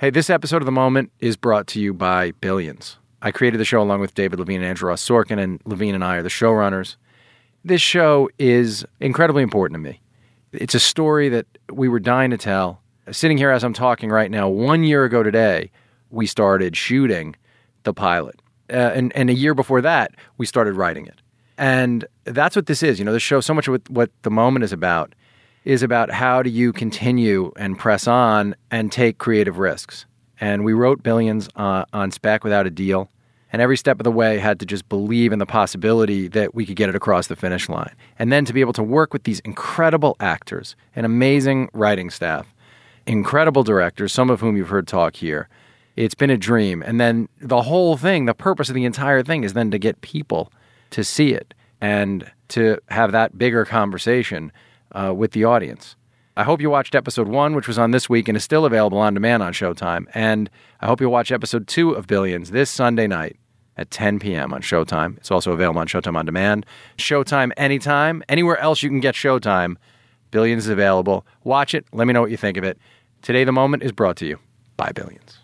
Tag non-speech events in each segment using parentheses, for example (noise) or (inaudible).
Hey, this episode of The Moment is brought to you by Billions. I created the show along with David Levien and Andrew Ross Sorkin, and Levien and I are the showrunners. This show is incredibly important to me. It's a story that we were dying to tell. Sitting here as I'm talking right now, one year ago today, we started shooting the pilot. Uh, and, and a year before that, we started writing it. And that's what this is. You know, this show, so much of what, what The Moment is about, is about how do you continue and press on and take creative risks. And we wrote Billions uh, on spec without a deal. And every step of the way had to just believe in the possibility that we could get it across the finish line. And then to be able to work with these incredible actors, an amazing writing staff, incredible directors, some of whom you've heard talk here. It's been a dream. And then the whole thing, the purpose of the entire thing is then to get people to see it and to have that bigger conversation uh, with the audience. I hope you watched episode one, which was on this week and is still available on demand on Showtime. And I hope you'll watch episode two of Billions this Sunday night at 10 p.m. on Showtime. It's also available on Showtime on demand. Showtime anytime, anywhere else you can get Showtime. Billions is available. Watch it. Let me know what you think of it. Today, the moment is brought to you by Billions.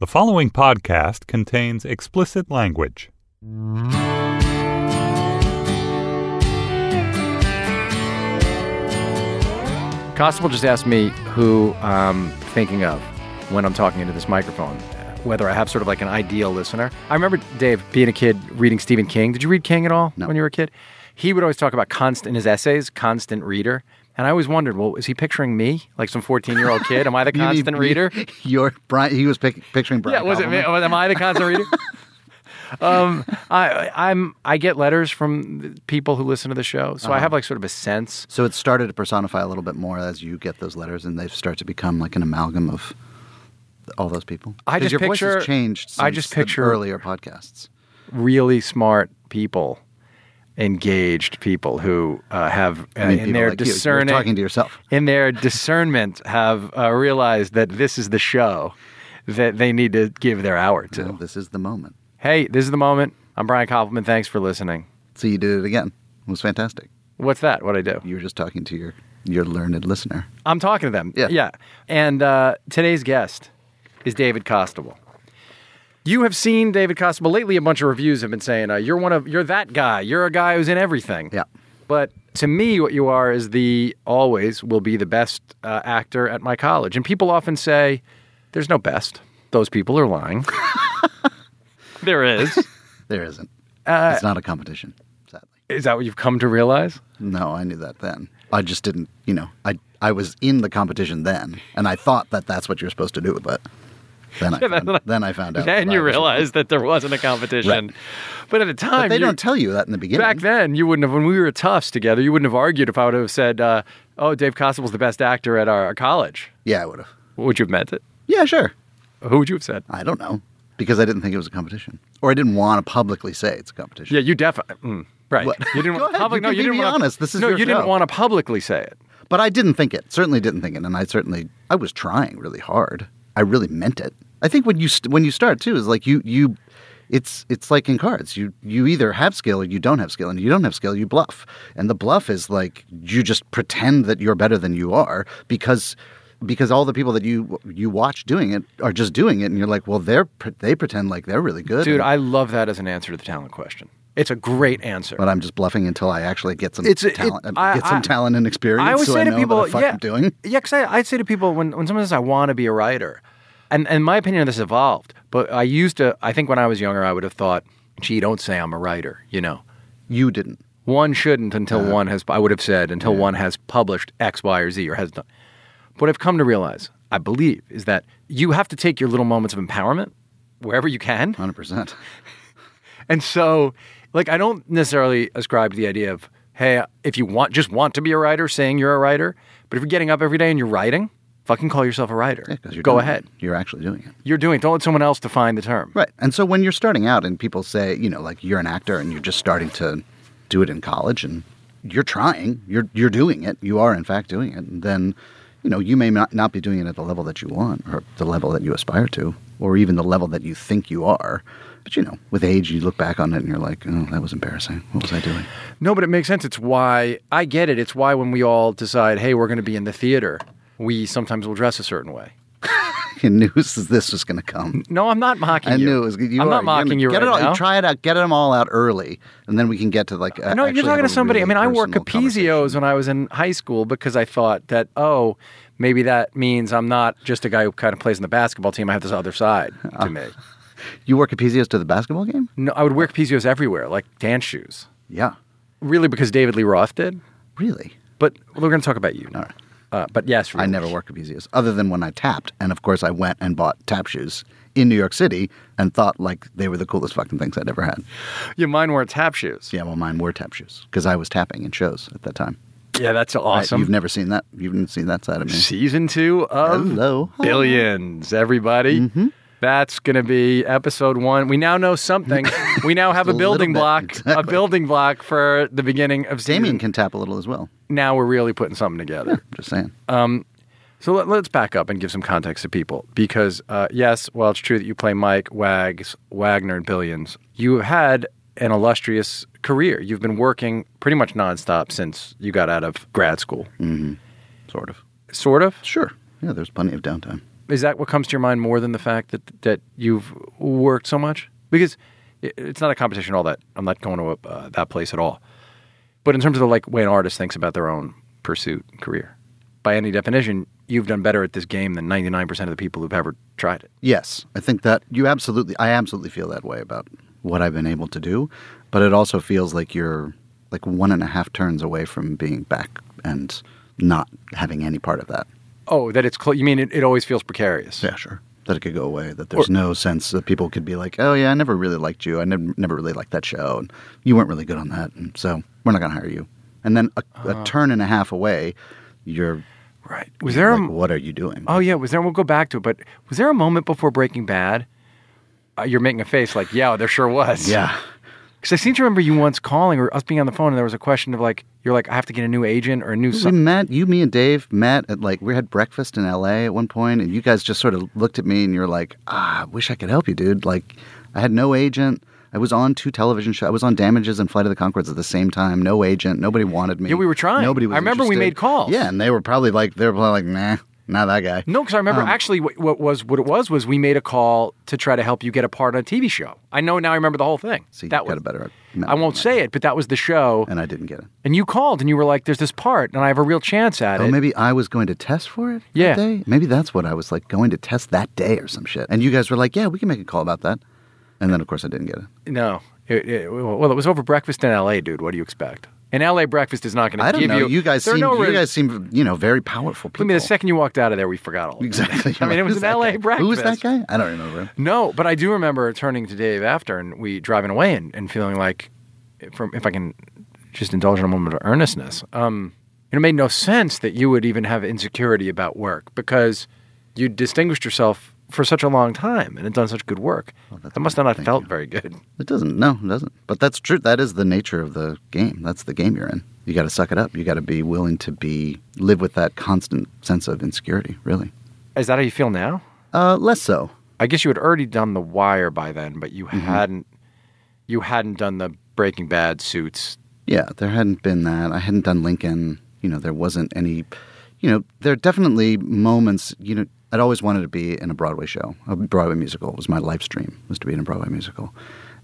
The following podcast contains explicit language. Costabile just asked me who I'm thinking of when I'm talking into this microphone, whether I have sort of like an ideal listener. I remember, Dave, being a kid reading Stephen King. Did you read King at all No. when you were a kid? He would always talk about constant in his essays, constant reader. And I always wondered, well, is he picturing me, like some 14 year old kid? Am I the (laughs) You mean- constant reader? (laughs) You're Brian. He was pic- picturing Brian. Yeah, was it me? Am I the constant reader? (laughs) um, I, I'm. I get letters from people who listen to the show, so I Uh-huh. have like sort of a sense. So it started to personify a little bit more as you get those letters, and they start to become like an amalgam of all those people. I just your picture- voice has changed. Since I just the picture- earlier podcasts. Really smart people, engaged people who uh, have uh, in their like you. You're discerning, talking to yourself. in their discernment, have uh, realized that this is the show that they need to give their hour to. Well, this is the moment. Hey, this is the moment. I'm Brian Koppelman. Thanks for listening. So you did it again. It was fantastic. What's that? What I do? You were just talking to your your learned listener. I'm talking to them. Yeah. Yeah. And uh, today's guest is David Costabile. You have seen David Costabile lately. A bunch of reviews have been saying uh, you're one of you're that guy. You're a guy who's in everything. Yeah. But to me, what you are is the always will be the best uh, actor at my college. And people often say, "There's no best." Those people are lying. (laughs) there is. (laughs) There isn't. Uh, it's not a competition. Sadly. Is that what you've come to realize? No, I knew that then. I just didn't. You know, I I was in the competition then, and I thought that that's what you're supposed to do. But then I (laughs) found, then I found out. Then you realized that there wasn't a competition. But at the time, But they you- don't tell you that in the beginning. Back then, you wouldn't have. When we were at Tufts together, you wouldn't have argued if I would have said, uh, "Oh, Dave Costabile's the best actor at our college." Yeah, I would have. Would you have meant it? Yeah, sure. Who would you have said? I don't know because I didn't think it was a competition, or I didn't want to publicly say it's a competition. Yeah, you definitely. Mm, right. What? You didn't (laughs) want ahead, public. you no, you be didn't want honest. This is no. you didn't want to publicly say it. But I didn't think it. Certainly didn't think it, and I certainly I was trying really hard. I really meant it. I think when you st- when you start too is like you you. It's it's like in cards. You you either have skill or you don't have skill, and you don't have skill, you bluff. And the bluff is like you just pretend that you're better than you are because because all the people that you you watch doing it are just doing it, and you're like, well, they're they pretend like they're really good, Dude, I love that as an answer to the talent question. It's a great answer. but I'm just bluffing until I actually get some It's a- it- talent, I- get some I- talent and experience. I always so say I to people, what the fuck yeah, I'm doing. yeah, because I'd say to people when when someone says I want to be a writer, and and my opinion of this evolved. But I used to, I think when I was younger, I would have thought, gee, don't say I'm a writer. You know, You didn't. one shouldn't until Uh-huh. one has. I would have said until one has published X, Y, or Z, or has done. What I've come to realize, I believe, is that you have to take your little moments of empowerment wherever you can. Hundred percent. (laughs) And so, like, I don't necessarily ascribe to the idea of, hey, if you want, just want to be a writer, saying you're a writer. But if you're getting up every day and you're writing, fucking call yourself a writer. You're Go ahead. it. You're actually doing it. You're doing it. Don't let someone else define the term. Right. And so when you're starting out and people say, you know, like you're an actor and you're just starting to do it in college and you're trying, you're you're doing it, you are in fact doing it, and then, you know, you may not, not be doing it at the level that you want or the level that you aspire to, or even the level that you think you are. But you know, with age you look back on it and you're like, oh, that was embarrassing. What was I doing? No, but it makes sense. It's why I get it. It's why when we all decide, hey, we're going to be in the theater, we sometimes will dress a certain way. (laughs) knew (laughs) this, this was going to come. No, I'm not mocking I you. knew it was. You I'm are- not mocking you get right it all, now. Try it out. Get them all out early, and then we can get to like. I know you're talking to somebody. I mean, I wore Capezios when I was in high school because I thought that oh, maybe that means I'm not just a guy who kind of plays in the basketball team. I have this other side (laughs) to me. You wore Capezios to the basketball game? No, I would wear Capezios everywhere, like dance shoes. Yeah, Really, because David Lee Roth did. really. But we're going to talk about you. All right. Uh, but yes, I never wore Capezios, other than when I tapped, and of course I went and bought tap shoes in New York City and thought like they were the coolest fucking things I'd ever had. Yeah, mine were tap shoes. Yeah, well, mine were tap shoes because I was tapping in shows at that time. Yeah, that's I- awesome. you've never seen that. You haven't seen that side of me. Season two of Hello. Billions, everybody. Mm-hmm. That's going to be episode one. We now know something. (laughs) we now have a, building bit, block, a building block for the beginning of season. Damian can tap a little as well. Now we're really putting something together. (laughs) Just saying. So let, us back up and give some context to people because, uh, yes, while it's true that you play Mike, Wags, Wagner, and Billions, you have had an illustrious career. You've been working pretty much nonstop since you got out of grad school. sort of. Sort of. Sure. Yeah, there's plenty of downtime. Is that what comes to your mind more than the fact that that you've worked so much? Because it's not a competition all. That I'm not going to uh, that place at all. But in terms of the like way an artist thinks about their own pursuit career, by any definition, you've done better at this game than 99% of the people who've ever tried it. Yes, I think that you absolutely, I absolutely feel that way about what I've been able to do, but it also feels like you're like one and a half turns away from being back and not having any part of that. Oh, that it's cl- you mean it, it always feels precarious? Yeah, sure. That it could go away. That there's no sense that people could be like, oh yeah, I never really liked you. I never, never really liked that show, and you weren't really good on that, and so we're not going to hire you. And then a, a turn and a half away, you're Right. Was there like, a what are you doing? Oh yeah, was there? We'll go back to it. But was there a moment before Breaking Bad? Uh, you're making a face like, yeah, there sure was. yeah. Because I seem to remember you once calling or us being on the phone, and there was a question of like, you're like, I have to get a new agent or a new. We met, you, me, and Dave met at like, we had breakfast in LA at one point, and you guys just sort of looked at me and you're like, ah, I wish I could help you, dude. Like, I had no agent. I was on two television shows. I was on Damages and Flight of the Conchords at the same time. No agent. Nobody wanted me. Yeah, we were trying. Nobody was I remember we made calls. Yeah, and they were probably like, they were probably like, nah, not that guy. no, because I remember Um, actually what, what was what it was was we made a call to try to help you get a part on a TV show. I know now. I remember the whole thing. See, you that got was a better I won't say it, but that was the show. And I didn't get it. And you called and you were like, "There's this part, and I have a real chance at it. Oh, it." maybe I was going to test for it Yeah. that day? Maybe that's what I was like going to test that day or some shit. And you guys were like, yeah, we can make a call about that. And then, of course, I didn't get it. No. It, it, well, it was over breakfast in L.A., dude. What do you expect? In L.A., breakfast is not going I to don't give know. you. You, guys seem no you guys seem you know very powerful people. I mean, the second you walked out of there, we forgot all. exactly. (laughs) I mean, it was an L.A. guy? breakfast. Who was that guy? I don't remember. No, but I do remember turning to Dave after and we driving away and, and feeling like, from if I can just indulge in a moment of earnestness, um, it made no sense that you would even have insecurity about work because you distinguished yourself for such a long time and had done such good work. that's that must have not felt you. very good. It doesn't. No, it doesn't. But that's true. That is the nature of the game. That's the game you're in. You got to suck it up. You got to be willing to be live with that constant sense of insecurity. Really, Is that how you feel now? uh, less so. I guess you had already done the wire by then, but you Mm-hmm. hadn't you hadn't done the Breaking Bad suits. Yeah, there hadn't been that. I hadn't done Lincoln. You know, there wasn't any. You know, there are definitely moments. You know, I'd always wanted to be in a Broadway show. A Broadway musical It was my life dream Was to be in a Broadway musical,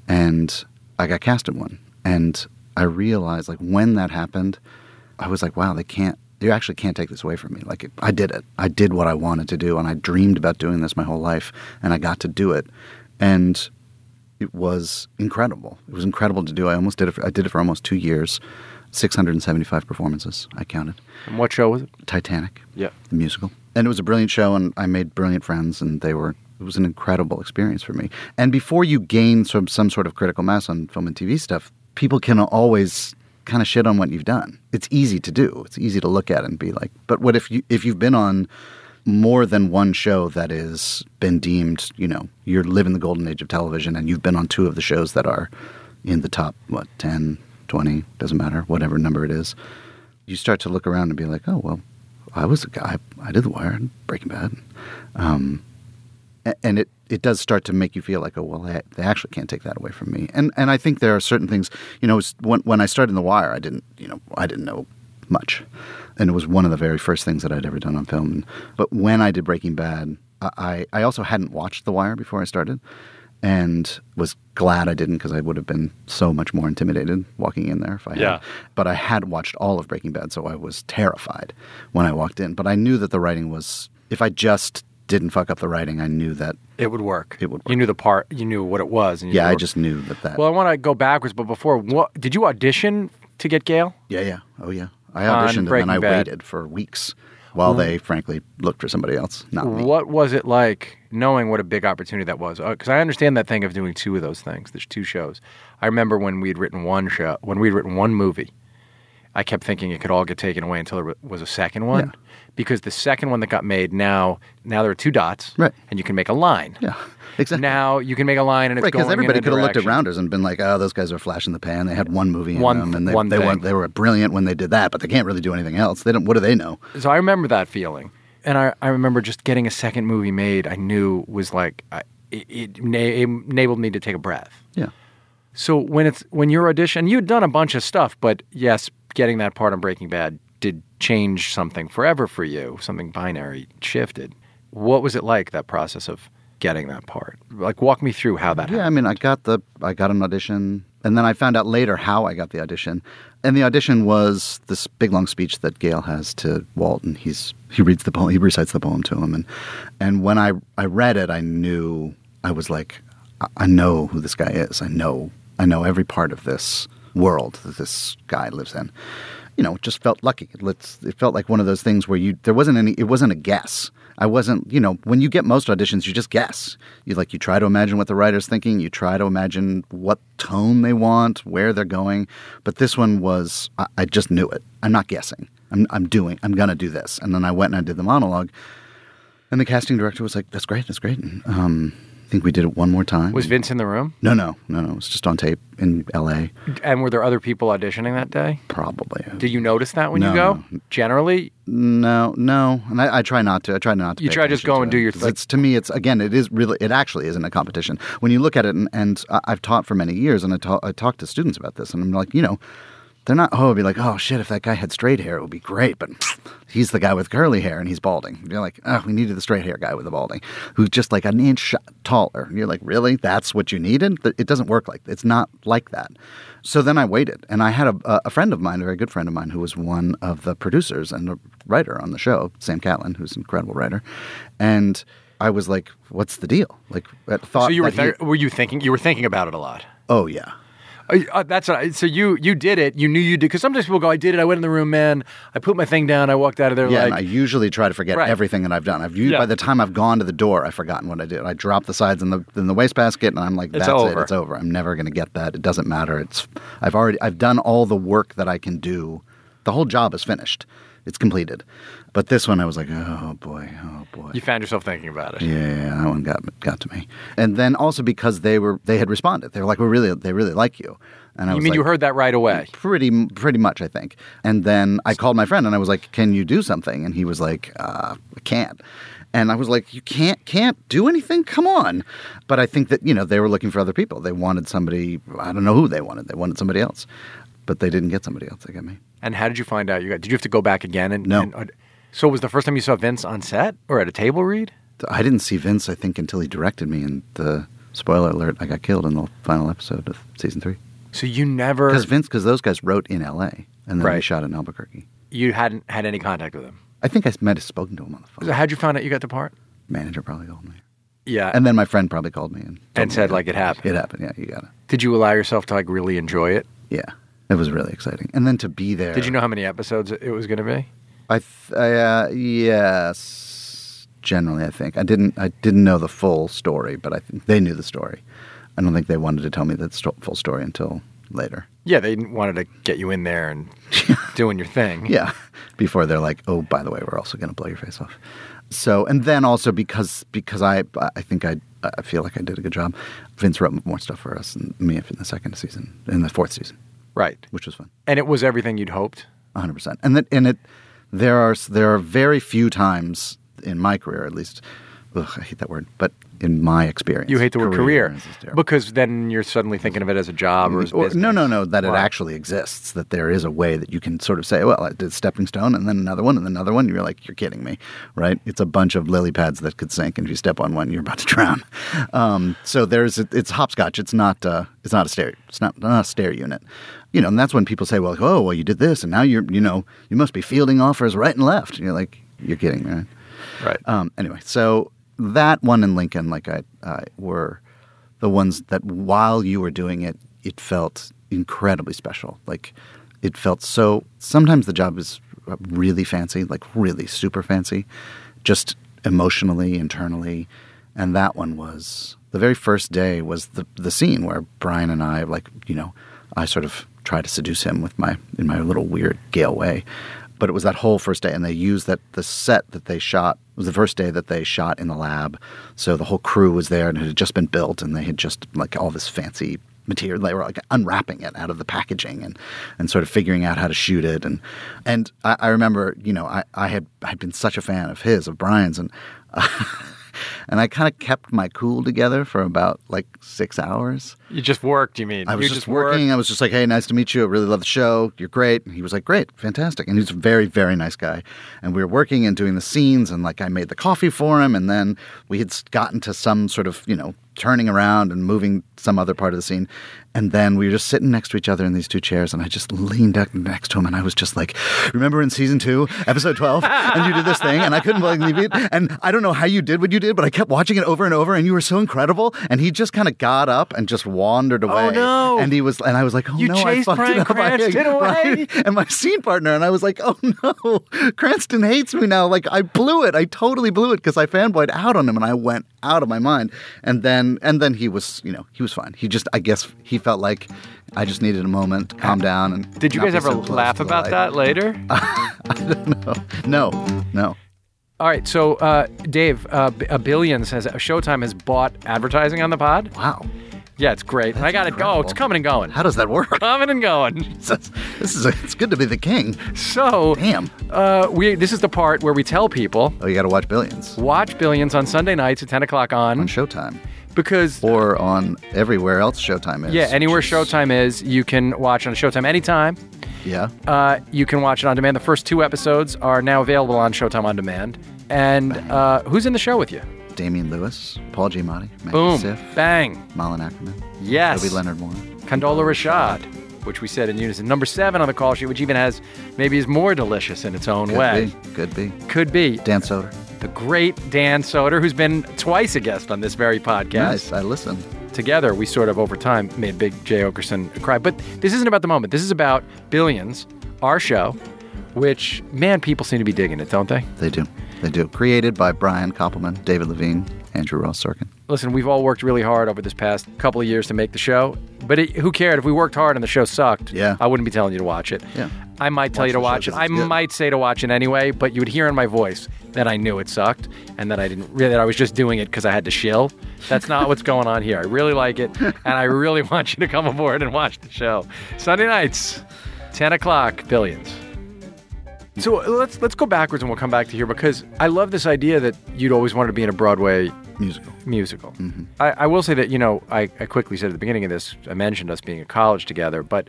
and I got cast in one. And I realized, like, when that happened, I was like, wow, they can't. They actually can't take this away from me. Like, I did it. I did what I wanted to do, and I dreamed about doing this my whole life, and I got to do it. And it was incredible. It was incredible to do. I almost did it. For, I did it for almost two years, six hundred and seventy-five performances. I counted. And what show was it? Titanic, Yeah. the musical, and it was a brilliant show, and I made brilliant friends, and they were. It was an incredible experience for me. And before you gain some some sort of critical mass on film and TV stuff, people can always kind of shit on what you've done. It's easy to do. It's easy to look at and be like, but what if you if you've been on more than one show that is been deemed, you know, you're living the golden age of television and you've been on two of the shows that are in the top, what, 10, 20, doesn't matter, whatever number it is, you start to look around and be like, oh, well, I was a guy, I did The Wire and Breaking Bad. Um, and it, it does start to make you feel like, oh, well, I, they actually can't take that away from me. And, and I think there are certain things, you know, when, when I started in The Wire, I didn't, you know, I didn't know much. And it was one of the very first things that I'd ever done on film. But when I did Breaking Bad, I I also hadn't watched The Wire before I started, and was glad I didn't because I would have been so much more intimidated walking in there if I Yeah. had. But I had watched all of Breaking Bad, so I was terrified when I walked in. But I knew that the writing was. If I just didn't fuck up the writing, I knew that. It would work. It would You knew the part. You knew what it was. And you Yeah, I just knew that that. Well, I want to go backwards, but before, what did you audition to get Gale? yeah, yeah, oh yeah. I auditioned and Breaking then I Bad. waited for weeks while they, frankly, looked for somebody else, not me. What was it like knowing what a big opportunity that was? Uh, because I understand that thing of doing two of those things. There's two shows. I remember when we'd written one show, when we'd written one movie, I kept thinking it could all get taken away until there was a second one. Yeah. Because the second one that got made now, now there are two dots, Right. and you can make a line. Yeah, exactly. Now you can make a line and it's Right, because everybody could have looked at. Rounders and been like, "Oh, those guys are flash in the pan. They had one movie in One them, and they one they were they were brilliant when they did that, but they can't really do anything else. They don't. What do they know? So I remember that feeling, and I, I remember just getting a second movie made. I knew was like I, it, it, na- it enabled me to take a breath. Yeah, So when it's when you're audition, you'd done a bunch of stuff, but yes, getting that part on Breaking Bad did change something forever for you. Something binary shifted. What was it like that process of getting that part? Like walk me through how that yeah. I mean, I got the I got an audition, and then I found out later how I got the audition. And the audition was this big long speech that Gale has to Walt, and he's he reads the poem, he recites the poem to him, and and when I I read it, I knew I was like, I- I know who this guy is. I know I know every part of this world that this guy lives in. You know, it just felt lucky. Let's. It felt like one of those things where you there wasn't any. It wasn't a guess. I wasn't. You know, when you get most auditions, you just guess. You like you try to imagine what the writer's thinking. You try to imagine what tone they want, where they're going. But this one was. I, I just knew it. I'm not guessing. I'm. I'm doing. I'm gonna do this. And then I went and I did the monologue. And the casting director was like, "That's great. That's great." And, um, think we did it one more time. Was Vince in the room? no, no, no, no. It was just on tape in L.A. And were there other people auditioning that day? Probably. Did you notice that when you go? no. Generally, No, no, and I, I try not to. I try not to. You try just go and do your. thing. It's to me, it's again, it is really, it actually isn't a competition. When you look at it, and, and I've taught for many years, and I talk, I talk to students about this, and I'm like, you know, they're not. Oh, it'd be like, oh shit, if that guy had straight hair, it would be great, but (laughs) he's the guy with curly hair and he's balding. You're like, oh, we needed the straight hair guy with the balding, who's just like an inch taller. And you're like, really? That's what you needed? It doesn't work like it's not like that. So then I waited, and I had a, a friend of mine, a very good friend of mine, who was one of the producers and a writer on the show, Sam Catlin, who's an incredible writer, and I was like, "What's the deal?" Like, I thought so you were he- th- were you thinking you were thinking about it a lot? oh yeah, Uh, uh, that's what, so you you did it. You knew you did because sometimes people go, "I did it. I went in the room, man. I put my thing down. I walked out of there yeah. and. I usually try to forget Right. everything that I've done. I've Yeah. by the time I've gone to the door, I've forgotten what I did. I drop the sides in the in the wastebasket, and I'm like, "That's it. It's over. I'm never going to get that. It doesn't matter. It's I've already I've done all the work that I can do. The whole job is finished. It's completed. But this one, I was like, "Oh boy, oh boy." you found yourself thinking about it. Yeah, that one got got to me. And then also because they were they had responded. They were like, "We really they really like you." And I You was mean like, you heard that right away? Pretty pretty much, I think. And then I called my friend and I was like, "Can you do something?" And he was like, uh, "I can't." And I was like, "You can't can't do anything? Come on!" But I think that you know they were looking for other people. They wanted somebody. I don't know who they wanted. They wanted somebody else, but they didn't get somebody else. They got me. And how did you find out you got? Did you have to go back again? And, No. and- uh, so was the first time you saw Vince on set or at a table read? I didn't see Vince. I think until he directed me. And the spoiler alert: I got killed in the final episode of season three. So you never Because Vince, because those guys wrote in L.A. and then they shot in Albuquerque. you hadn't had any contact with him. I think I might have spoken to him on the phone. So how'd you find out you got the part? Manager probably called me, Yeah. and then my friend probably called me and And said, like, it happened. It happened. Yeah, you got it. did you allow yourself to like really enjoy it? Yeah, it was really exciting. And then to be there. Did you know how many episodes it was going to be? I th- uh, yes, generally I think I didn't. I didn't know the full story, but I think they knew the story. I don't think they wanted to tell me the full story until later. Yeah, they wanted to get you in there and (laughs) doing your thing. Yeah, before they're like, oh, by the way, we're also going to blow your face off. So, and then also because because I I think I I feel like I did a good job. Vince wrote more stuff for us and me in the second season, in the fourth season, Right. which was fun, And it was everything you'd hoped. 100. percent And that and it there are there are very few times in my career, at least, ugh, I hate that word, but in my experience, You hate the word career terrible. because then you're suddenly thinking of it as a job or as Or- business. no, no, no. That it actually exists. That there is a way that you can sort of say, "Well, I did stepping stone, and then another one, and then another one." You're like, "You're kidding me, right?" It's a bunch of lily pads that could sink, and if you step on one, you're about to (laughs) drown. Um, so there's it's hopscotch. It's not uh, it's not a stair. It's not not a stair unit. You know, and that's when people say, "Well, oh, well, you did this, and now you're you know you must be fielding offers right and left." And you're like, "You're kidding, me, right?" Right. Um, anyway, so that one in Lincoln, like I, I were the ones that while you were doing it, it felt incredibly special. Like it felt so. Sometimes the job is really fancy, like really super fancy, just emotionally, internally, and that one was the very first day was the the scene where Bryan and I, like you know, I sort of tried to seduce him with my in my little weird Gale way. But it was that whole first day, and they used that the set that they shot was the first day that they shot in the lab. So the whole crew was there, and it had just been built, and they had just like all this fancy material. They were like unwrapping it out of the packaging and and sort of figuring out how to shoot it. And and I, I remember, you know, I, I had I'd been such a fan of his of Bryan's, and (laughs) and I kind of kept my cool together for about like six hours. You just worked, you mean? I was you just, worked. working. I was just like, "Hey, nice to meet you. I really love the show. You're great." And he was like, "Great, fantastic." And he's a very, very nice guy. And we were working and doing the scenes, and like I made the coffee for him, and then we had gotten to some sort of you know turning around and moving some other part of the scene, and then we were just sitting next to each other in these two chairs, and I just leaned up next to him, and I was just like, "Remember in season two, episode twelve, and you did this thing, and I couldn't believe it, and I don't know how you did what you did, but I kept watching it over and over, and you were so incredible." And he just kind of got up and just wandered oh, away. Oh no. And he was, and I was like, "Oh You no, I chased fucked Bryan it up." I- Cranston (laughs) away? right? And my scene partner, and I was like, "Oh no, Cranston hates me now." Like I blew it. I totally blew it because I fanboyed out on him, and I went out of my mind. And then, and then he was, you know, he was fine. He just, I guess, he felt like I just needed a moment to calm down. And Did you guys ever laugh about that later? (laughs) No, no. All right, so uh, Dave, uh, uh, Billions has Showtime has bought advertising on the pod. Wow, Yeah, it's great. I got it. Oh, it's coming and going. how does that work? Coming and going. (laughs) This this is, a, it's good to be the king. So, Damn. uh, we this is the part where we tell people Oh, you got to watch Billions watch Billions on Sunday nights at ten o'clock on on Showtime because or on everywhere else Showtime is. yeah, anywhere is- Showtime is, you can watch on Showtime anytime. Yeah. Uh, you can watch it on demand. The first two episodes are now available on Showtime on demand. And uh, who's in the show with you? Damian Lewis, Paul Giamatti, Maggie Boom, Siff, bang, Malin Akerman, yes. Toby Leonard Moore. Condola Rashad, which we said in unison. Number seven on the call sheet, which even has maybe is more delicious in its own Could way. be. Could be. Could be Dan Soder. The great Dan Soder, who's been twice a guest on this very podcast. Nice. I listen. Together, we sort of over time made Big Jay Oakerson cry. But this isn't about the moment. This is about Billions, our show, which man, people seem to be digging it, don't they? They do. They do. Created by Brian Koppelman, David Levien, Andrew Ross Sorkin. Listen, we've all worked really hard over this past couple of years to make the show, but it, who cared if we worked hard and the show sucked? Yeah. I wouldn't be telling you to watch it. Yeah. I might tell you to watch it. I good. might say to watch it anyway, but you would hear in my voice that I knew it sucked and that I didn't really that I was just doing it because I had to shill. That's not what's going on here. I really like it, (laughs) and I really want you to come aboard and watch the show. Sunday nights, ten o'clock, billions. So let's let's go backwards and we'll come back to here because I love this idea that you'd always wanted to be in a Broadway Musical. musical. Mm-hmm. I, I will say that, you know, I, I quickly said at the beginning of this, I mentioned us being at college together, but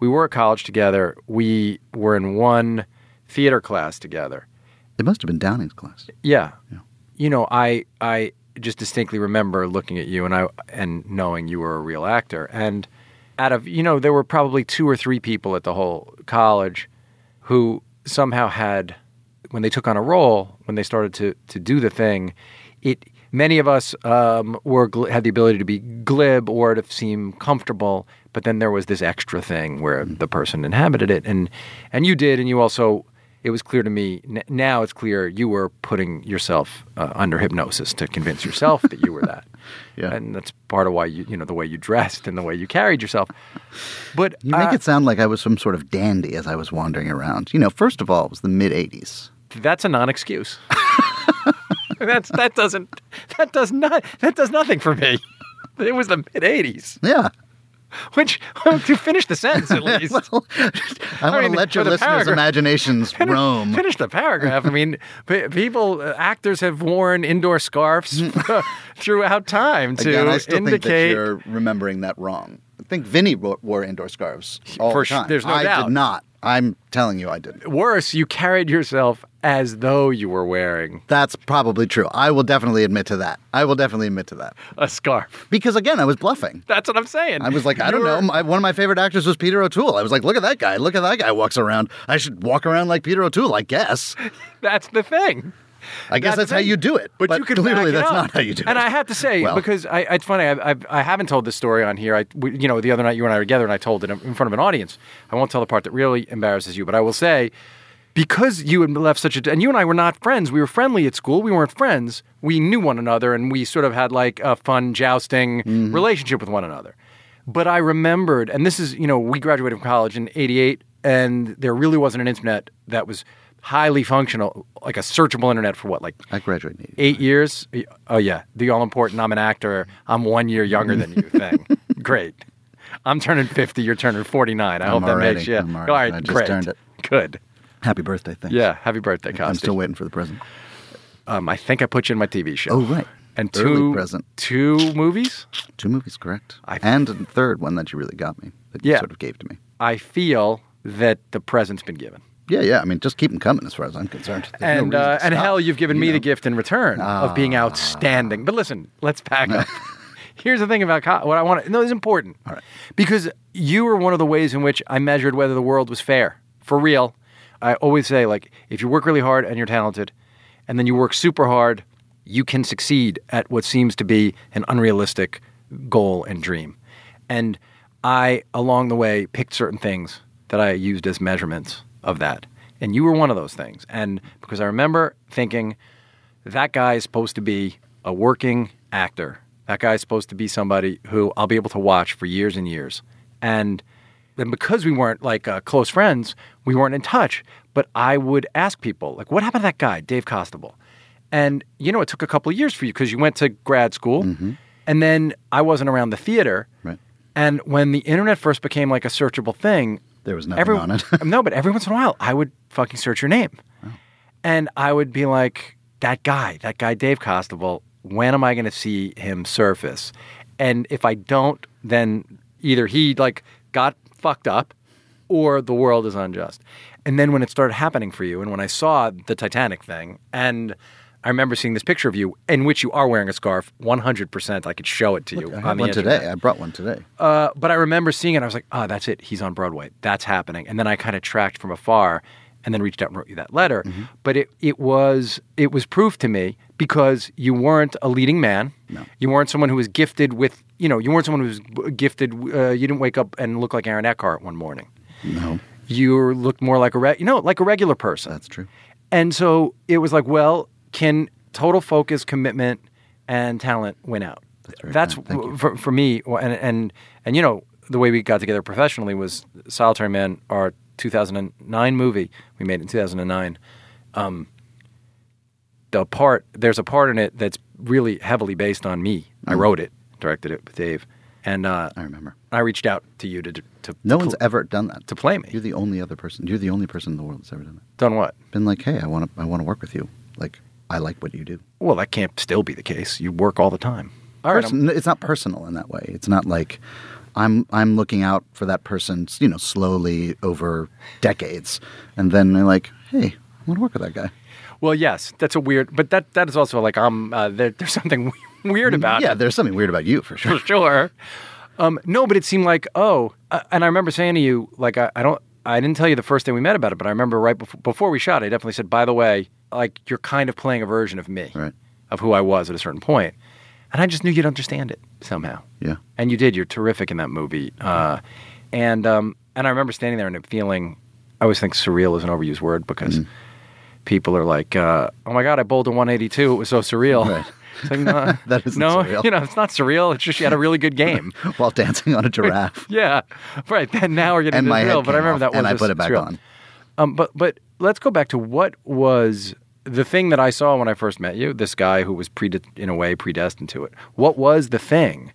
we were at college together. We were in one theater class together. It must have been Downing's class. Yeah. yeah. You know, I I just distinctly remember looking at you and I and knowing you were a real actor. And out of you know, there were probably two or three people at the whole college who somehow had when they took on a role, when they started to to do the thing, it many of us um, were had the ability to be glib or to seem comfortable, but then there was this extra thing where the person inhabited it, and and you did, and you also. It was clear to me n- now. It's clear you were putting yourself uh, under hypnosis to convince yourself that you were that, (laughs) Yeah. and that's part of why you you know the way you dressed and the way you carried yourself. But You make uh, it sound like I was some sort of dandy as I was wandering around. You know, first of all, it was the mid 80s. that's a non-excuse. (laughs) (laughs) that's that doesn't that does not that does nothing for me. (laughs) It was the mid '80s. Yeah. Which well, to finish the sentence at (laughs) least. well, I want to let your listeners' paragraph. imaginations roam. Finish the paragraph. I mean, p- people, uh, actors have worn indoor scarves throughout time to Again, I still think that indicate. you're remembering that wrong. I think Vinny wore, indoor scarves all For the time. there's no I doubt. did not. I'm telling you, I didn't. Worse, you carried yourself as though you were wearing That's probably true. I will definitely admit to that. I will definitely admit to that. a scarf. Because again, I was bluffing. That's what I'm saying. I was like, I don't You're- know. My, one of my favorite actors was Peter O'Toole. I was like, look at that guy. Look at that guy walks around. I should walk around like Peter O'Toole, I guess. (laughs) That's the thing. I guess that's, the how you do it. But, you could clearly that's up. not how you do it. And I have to say, Well- because I, it's funny, I, I, I haven't told this story on here. I, we, you know, the other night you and I were together, and I told it in front of an audience. I won't tell the part that really embarrasses you, but I will say, because you had left such a, and you and I were not friends. We were friendly at school. We weren't friends. We knew one another, and we sort of had like a fun jousting Mm-hmm. relationship with one another. But I remembered, and this is, you know, we graduated from college in '88, and there really wasn't an internet that was highly functional, like a searchable internet for what, like I graduated in 80. eight years. Oh yeah, the all important. I'm an actor. I'm one year younger than you (laughs) thing. Great. I'm turning fifty. You're turning forty nine. I I'm hope that already- makes you. I'm all right, I just great. turned it. Good. Happy birthday, thanks. Yeah. Happy birthday, Cosby. I'm still waiting for the present. Um, I think I put you in my TV show. Oh, right. And Early two present. two movies. Two movies, correct. I- and a third one that you really got me, that you Yeah. sort of gave to me. I feel that the present's been given. Yeah, yeah. I mean, just keep them coming as far as I'm concerned. There's and reason uh, and stop, hell, you've given you me know? Ah. the gift in return of being outstanding. But listen, let's back up. (laughs) Here's the thing about co- what I want to. No, it's important. All right. Because you were one of the ways in which I measured whether the world was fair for real. I always say like, if you work really hard and you're talented, and then you work super hard, you can succeed at what seems to be an unrealistic goal and dream. And I, along the way, picked certain things that I used as measurements of that. And you were one of those things. And because I remember thinking, that guy is supposed to be a working actor. That guy is supposed to be somebody who I'll be able to watch for years and years. And then because we weren't like uh, close friends, we weren't in touch. But I would ask people, like, what happened to that guy, Dave Costabile? And you know, it took a couple of years for you because you went to grad school, and then I wasn't around the theater. Right. And when the internet first became like a searchable thing, There was nothing every- on it. (laughs) no, but every once in a while, I would fucking search your name, oh. and I would be like, that guy, that guy, Dave Costabile. When am I going to see him surface? And if I don't, then either he like got fucked up, or the world is unjust. And then when it started happening for you, and when I saw the Titanic thing, and I remember seeing this picture of you in which you are wearing a scarf, 100%. I could show it to you I on one internet. today. I brought one today. Uh, but I remember seeing it. I was like, oh, that's it. He's on Broadway. That's happening. And then I kind of tracked from afar and then reached out and wrote you that letter. Mm-hmm. But it, it was it was proof to me because you weren't a leading man. No. You weren't someone who was gifted with, you know, you weren't someone who was gifted. Uh, you didn't wake up and look like Aaron Eckhart one morning. No, You looked more like a, re- you know, like a regular person. that's true. And so it was like, well, can total focus, commitment, and talent win out? That's very kind. Thank for, for me. And, and and you know the way we got together professionally was Solitary Man, our 2009 movie we made in 2009. Um, the part there's a part in it that's really heavily based on me. I Mm. wrote it, directed it with Dave, and uh, I remember. I reached out to you to to No one's ever done that. to play me. You're the only other person. You're the only person in the world that's ever done that. Done what? Been like, hey, I want to. I want to work with you. Like, I like what you do. Well, that can't still be the case. You work all the time. All right, Person- it's not personal in that way. It's not like I'm I'm looking out for that person, you know, slowly over decades, and then they're like, hey, I want to work with that guy. Well, yes, that's a weird, but that that is also like I'm uh, there, there's something (laughs) weird about yeah, it there's something weird about you for sure. for sure. Um, no, but it seemed like oh, uh, and I remember saying to you like I, I don't, I didn't tell you the first day we met about it, but I remember right before before we shot, I definitely said, by the way, like you're kind of playing a version of me, Right. of who I was at a certain point, and I just knew you'd understand it somehow. Yeah. and you did. You're terrific in that movie. Uh, and um, and I remember standing there and feeling. I always think surreal is an overused word because Mm-hmm. people are like, uh, "Oh my god, I bowled a 182. It was so surreal." Right. (laughs) Like, no, (laughs) That isn't no, surreal. you know, it's not surreal. It's just you had a really good (laughs) game. While dancing on a giraffe, yeah, right. Then now we're getting and to my the head real. But I remember off, that one. and I put it back surreal. on. Um, but but let's go back to what was the thing that I saw when I first met you. This guy who was pre in a way predestined to it. What was the thing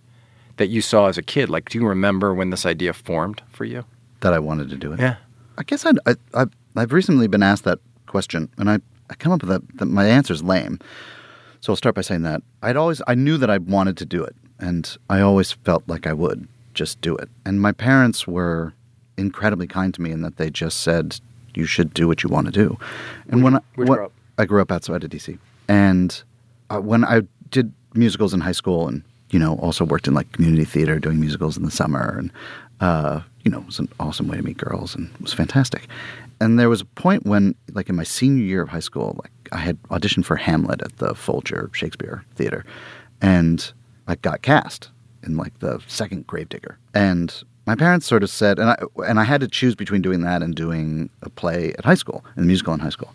that you saw as a kid? Like, do you remember when this idea formed for you? that I wanted to do it. Yeah. I guess I'd, I, I, I've recently been asked that question, and I, I come up with that, that my answer is lame. So I'll start by saying that I'd always I knew that I wanted to do it, and I always felt like I would just do it. And my parents were incredibly kind to me in that they just said you should do what you want to do. And when I, where'd you when- grow up? I grew up outside of DC, and uh, when I did musicals in high school, and you know also worked in like community theater doing musicals in the summer, and uh, you know it was an awesome way to meet girls, and it was fantastic. And there was a point when, like in my senior year of high school, like I had auditioned for Hamlet at the Folger Shakespeare Theater, and I got cast in like the second Gravedigger. And my parents sort of said, and I and I had to choose between doing that and doing a play at high school, and a musical in high school.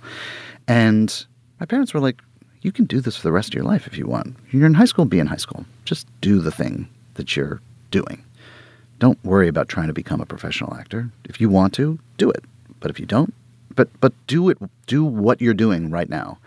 And my parents were like, "You can do this for the rest of your life if you want. You're in high school, be in high school. Just do the thing that you're doing. Don't worry about trying to become a professional actor. If you want to, do it. But if you don't, but but do it. Do what you're doing right now."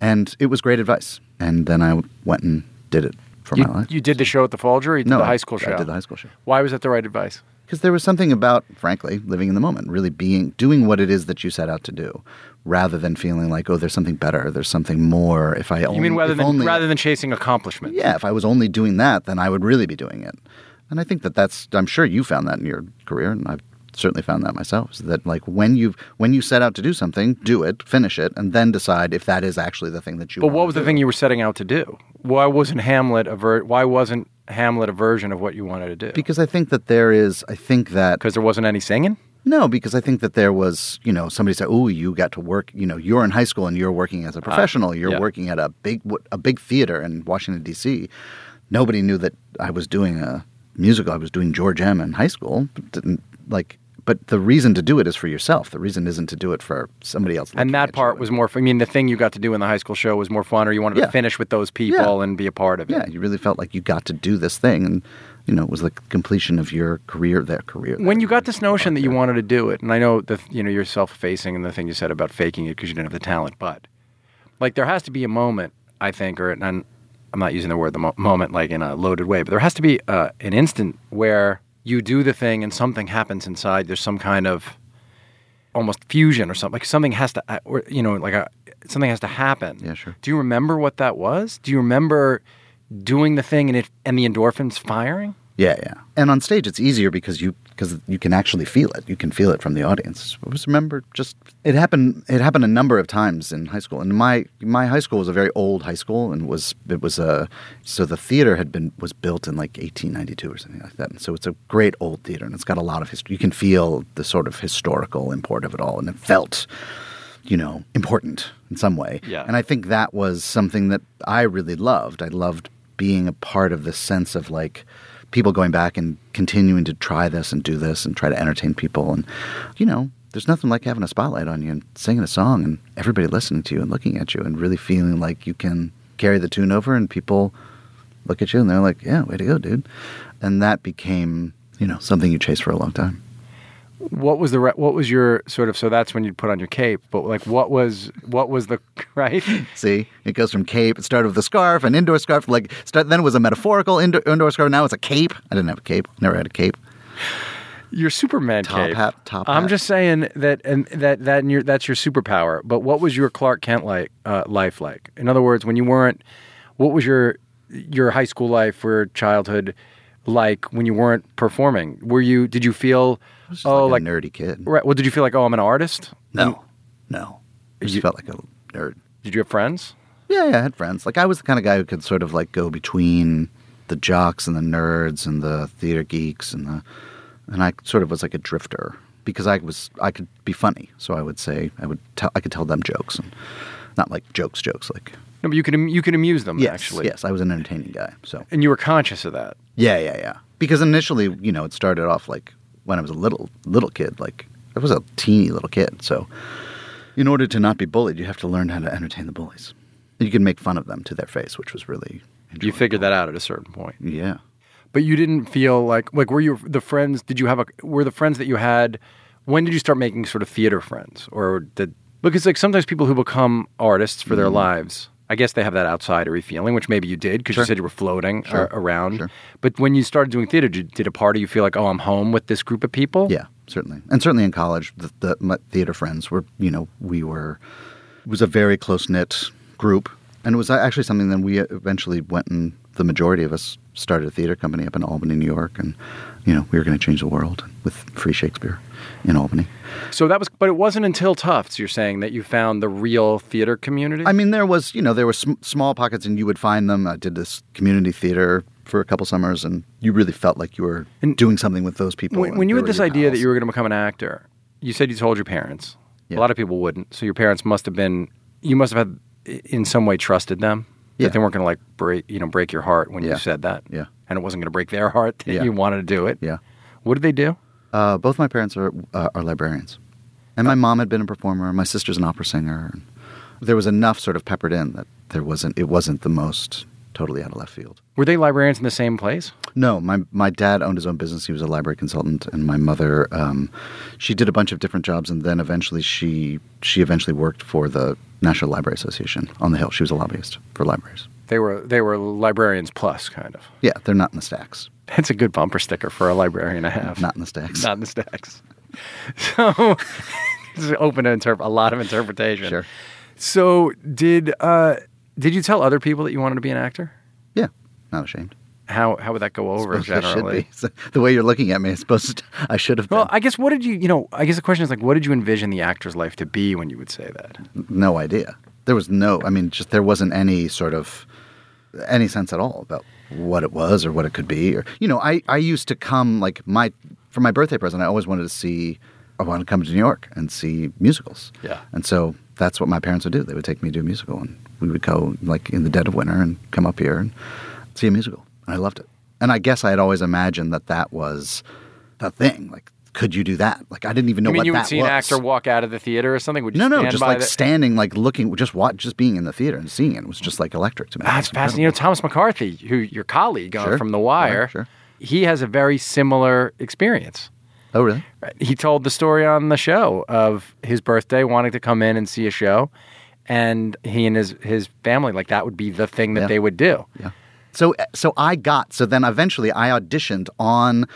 And it was great advice. And then I went and did it for You, my life. you did the show at the Folger. Or you did no, the high school show. I did the high school show Why was that the right advice? because there was something about, frankly, living in the moment, really being doing what it is that you set out to do, rather than feeling like, oh, there's something better, there's something more. If I only, You mean rather than only, rather than chasing accomplishment? yeah, if I was only doing that, then I would really be doing it. And I think that that's. I'm sure you found that in your career, and I've certainly found that myself. Is that like when you when you set out to do something, do it, finish it, and then decide if that is actually the thing that you. But what was the do. thing you were setting out to do? Why wasn't Hamlet a ver- Why wasn't Hamlet a version of what you wanted to do? Because I think that there is. I think that Because there wasn't any singing. No, because I think that there was, you know, somebody said, "Oh, you got to work. You know, you're in high school and you're working as a uh, professional. You're yeah. working at a big a big theater in Washington D.C." Nobody knew that I was doing a musical. I was doing George M. in high school. Didn't, like, but the reason to do it is for yourself. The reason isn't to do it for somebody else. And that part was more. I mean, the thing you got to do in the high school show was more fun, or you wanted Yeah. to finish with those people Yeah. and be a part of it. yeah, you really felt like you got to do this thing, and you know, it was like completion of your career. Their career. When you got this notion that you wanted to do it, and I know that you know you're self-effacing and the thing you said about faking it because you didn't have the talent, but like there has to be a moment, I think, or and I'm not using the word the mo- moment like in a loaded way, but there has to be uh, an instant where you do the thing and something happens inside. There's some kind of almost fusion or something. Like something has to, uh, or you know, like a something has to happen. Yeah, sure. Do you remember what that was? Do you remember doing the thing and it and the endorphins firing? Yeah, yeah. And on stage, it's easier because you because you can actually feel it. You can feel it from the audience. I just remember just it happened. It happened a number of times in high school. And my my high school was a very old high school, and was it was a so the theater had been was built in like 1892 or something like that. And so it's a great old theater, and it's got a lot of history. You can feel the sort of historical import of it all, and it felt you know, important in some way. Yeah. And I think that was something that I really loved. I loved being a part of this sense of like people going back and continuing to try this and do this and try to entertain people. And, you know, there's nothing like having a spotlight on you and singing a song and everybody listening to you and looking at you and really feeling like you can carry the tune over and people look at you and they're like, yeah, way to go, dude. And that became, you know, something you chased for a long time. What was the re- what was your sort of so that's when you'd put on your cape, but like what was what was the (laughs) right? See, it goes from cape. It started with a scarf, an indoor scarf. Like start, then it was a metaphorical indoor, indoor scarf. Now it's a cape. I didn't have a cape. Never had a cape. Your Superman Top cape. hat, top I'm hat. just saying that and that that and your, that's your superpower. But what was your Clark Kent like uh, life like? In other words, when you weren't, what was your your high school life or childhood like when you weren't performing? Were you? Did you feel? Oh, like, like a nerdy kid. right. Well, did you feel like oh, I'm an artist? No, no. I just You- felt like a nerd. Did you have friends? Yeah, yeah. I had friends. Like I was the kind of guy who could sort of like go between the jocks and the nerds and the theater geeks and the, and I sort of was like a drifter because I was I could be funny. So I would say I would tell I could tell them jokes and not like jokes jokes like No, but you can you can amuse them yes actually. yes I was an entertaining guy. So And you were conscious of that. Yeah, yeah, yeah. Because initially, you know, it started off like when I was a little little kid. Like I was a teeny little kid. So, in order to not be bullied, you have to learn how to entertain the bullies. You can make fun of them to their face, which was really. You figured that out at a certain point. Yeah. But you didn't feel like like were you the friends? Did you have a were the friends that you had? When did you start making sort of theater friends, or did because like sometimes people who become artists for their Mm-hmm. lives, I guess they have that outsidery feeling, which maybe you did because you said you were floating Sure. ar- around. Sure. But when you started doing theater, did, did a part of you feel like, oh, I'm home with this group of people? Yeah, certainly, and certainly in college, the, the my theater friends were, you know, we were it was a very close knit group, and it was actually something that we eventually went and the majority of us started a theater company up in Albany, New York, and you know we were going to change the world with free Shakespeare in Albany. So that was, but it wasn't until Tufts, you're saying, that you found the real theater community? I mean, there was, you know, there were sm- small pockets, and you would find them. I did this community theater for a couple summers, and you really felt like you were And doing something with those people. when, when you had this idea that you were going to become an actor, you said you told your parents. Yeah. A lot of people wouldn't. So your parents must have been, you must have had, in some way, trusted them. Yeah. That they weren't going to like break, you know, break your heart when you said that. Yeah. And it wasn't going to break their heart that Yeah. you wanted to do it. yeah, What did they do? uh, both my parents are uh, are librarians, and my mom had been a performer. My sister's an opera singer. And there was enough sort of peppered in that there wasn't. It wasn't the most totally out of left field. Were they librarians in the same place? No, my my dad owned his own business. He was a library consultant, and my mother, um, she did a bunch of different jobs, and then eventually she she eventually worked for the National Library Association on the Hill. She was a lobbyist for libraries. They were they were librarians plus kind of. Yeah, they're not in the stacks. That's a good bumper sticker for a librarian to have. Not in the stacks. Not in the stacks. (laughs) So (laughs) it's open to interp- a lot of interpretation. Sure. So did uh, did you tell other people that you wanted to be an actor? Yeah, not ashamed. How how would that go over generally? be. (laughs) So the way you're looking at me, I suppose I should have. Well. I guess what did you you know? I guess the question is like, what did you envision the actor's life to be when you would say that? no idea. There was no. I mean, just there wasn't any sort of any sense at all about what it was or what it could be. Or you know, I I used to come like my for my birthday present. I always wanted to see. I wanted to come to New York and see musicals. Yeah. And so that's what my parents would do. They would take me to a musical, and we would go like in the dead of winter and come up here and see a musical. And I loved it. And I guess I had always imagined that that was the thing. Like, could you do that? Like, I didn't even know you mean what you would see was. an actor walk out of the theater or something? Would you No, no, just like the- standing, like looking, just watch, just being in the theater and seeing it was just like electric to me. That's fascinating. You know. Thomas McCarthy, who your colleague uh, Sure. from The Wire, Sure, sure. he has a very similar experience. Oh, really? He told the story on the show of his birthday, wanting to come in and see a show, and he and his his family like that would be the thing that Yeah. they would do. Yeah. So, so I got. So then eventually, I auditioned on.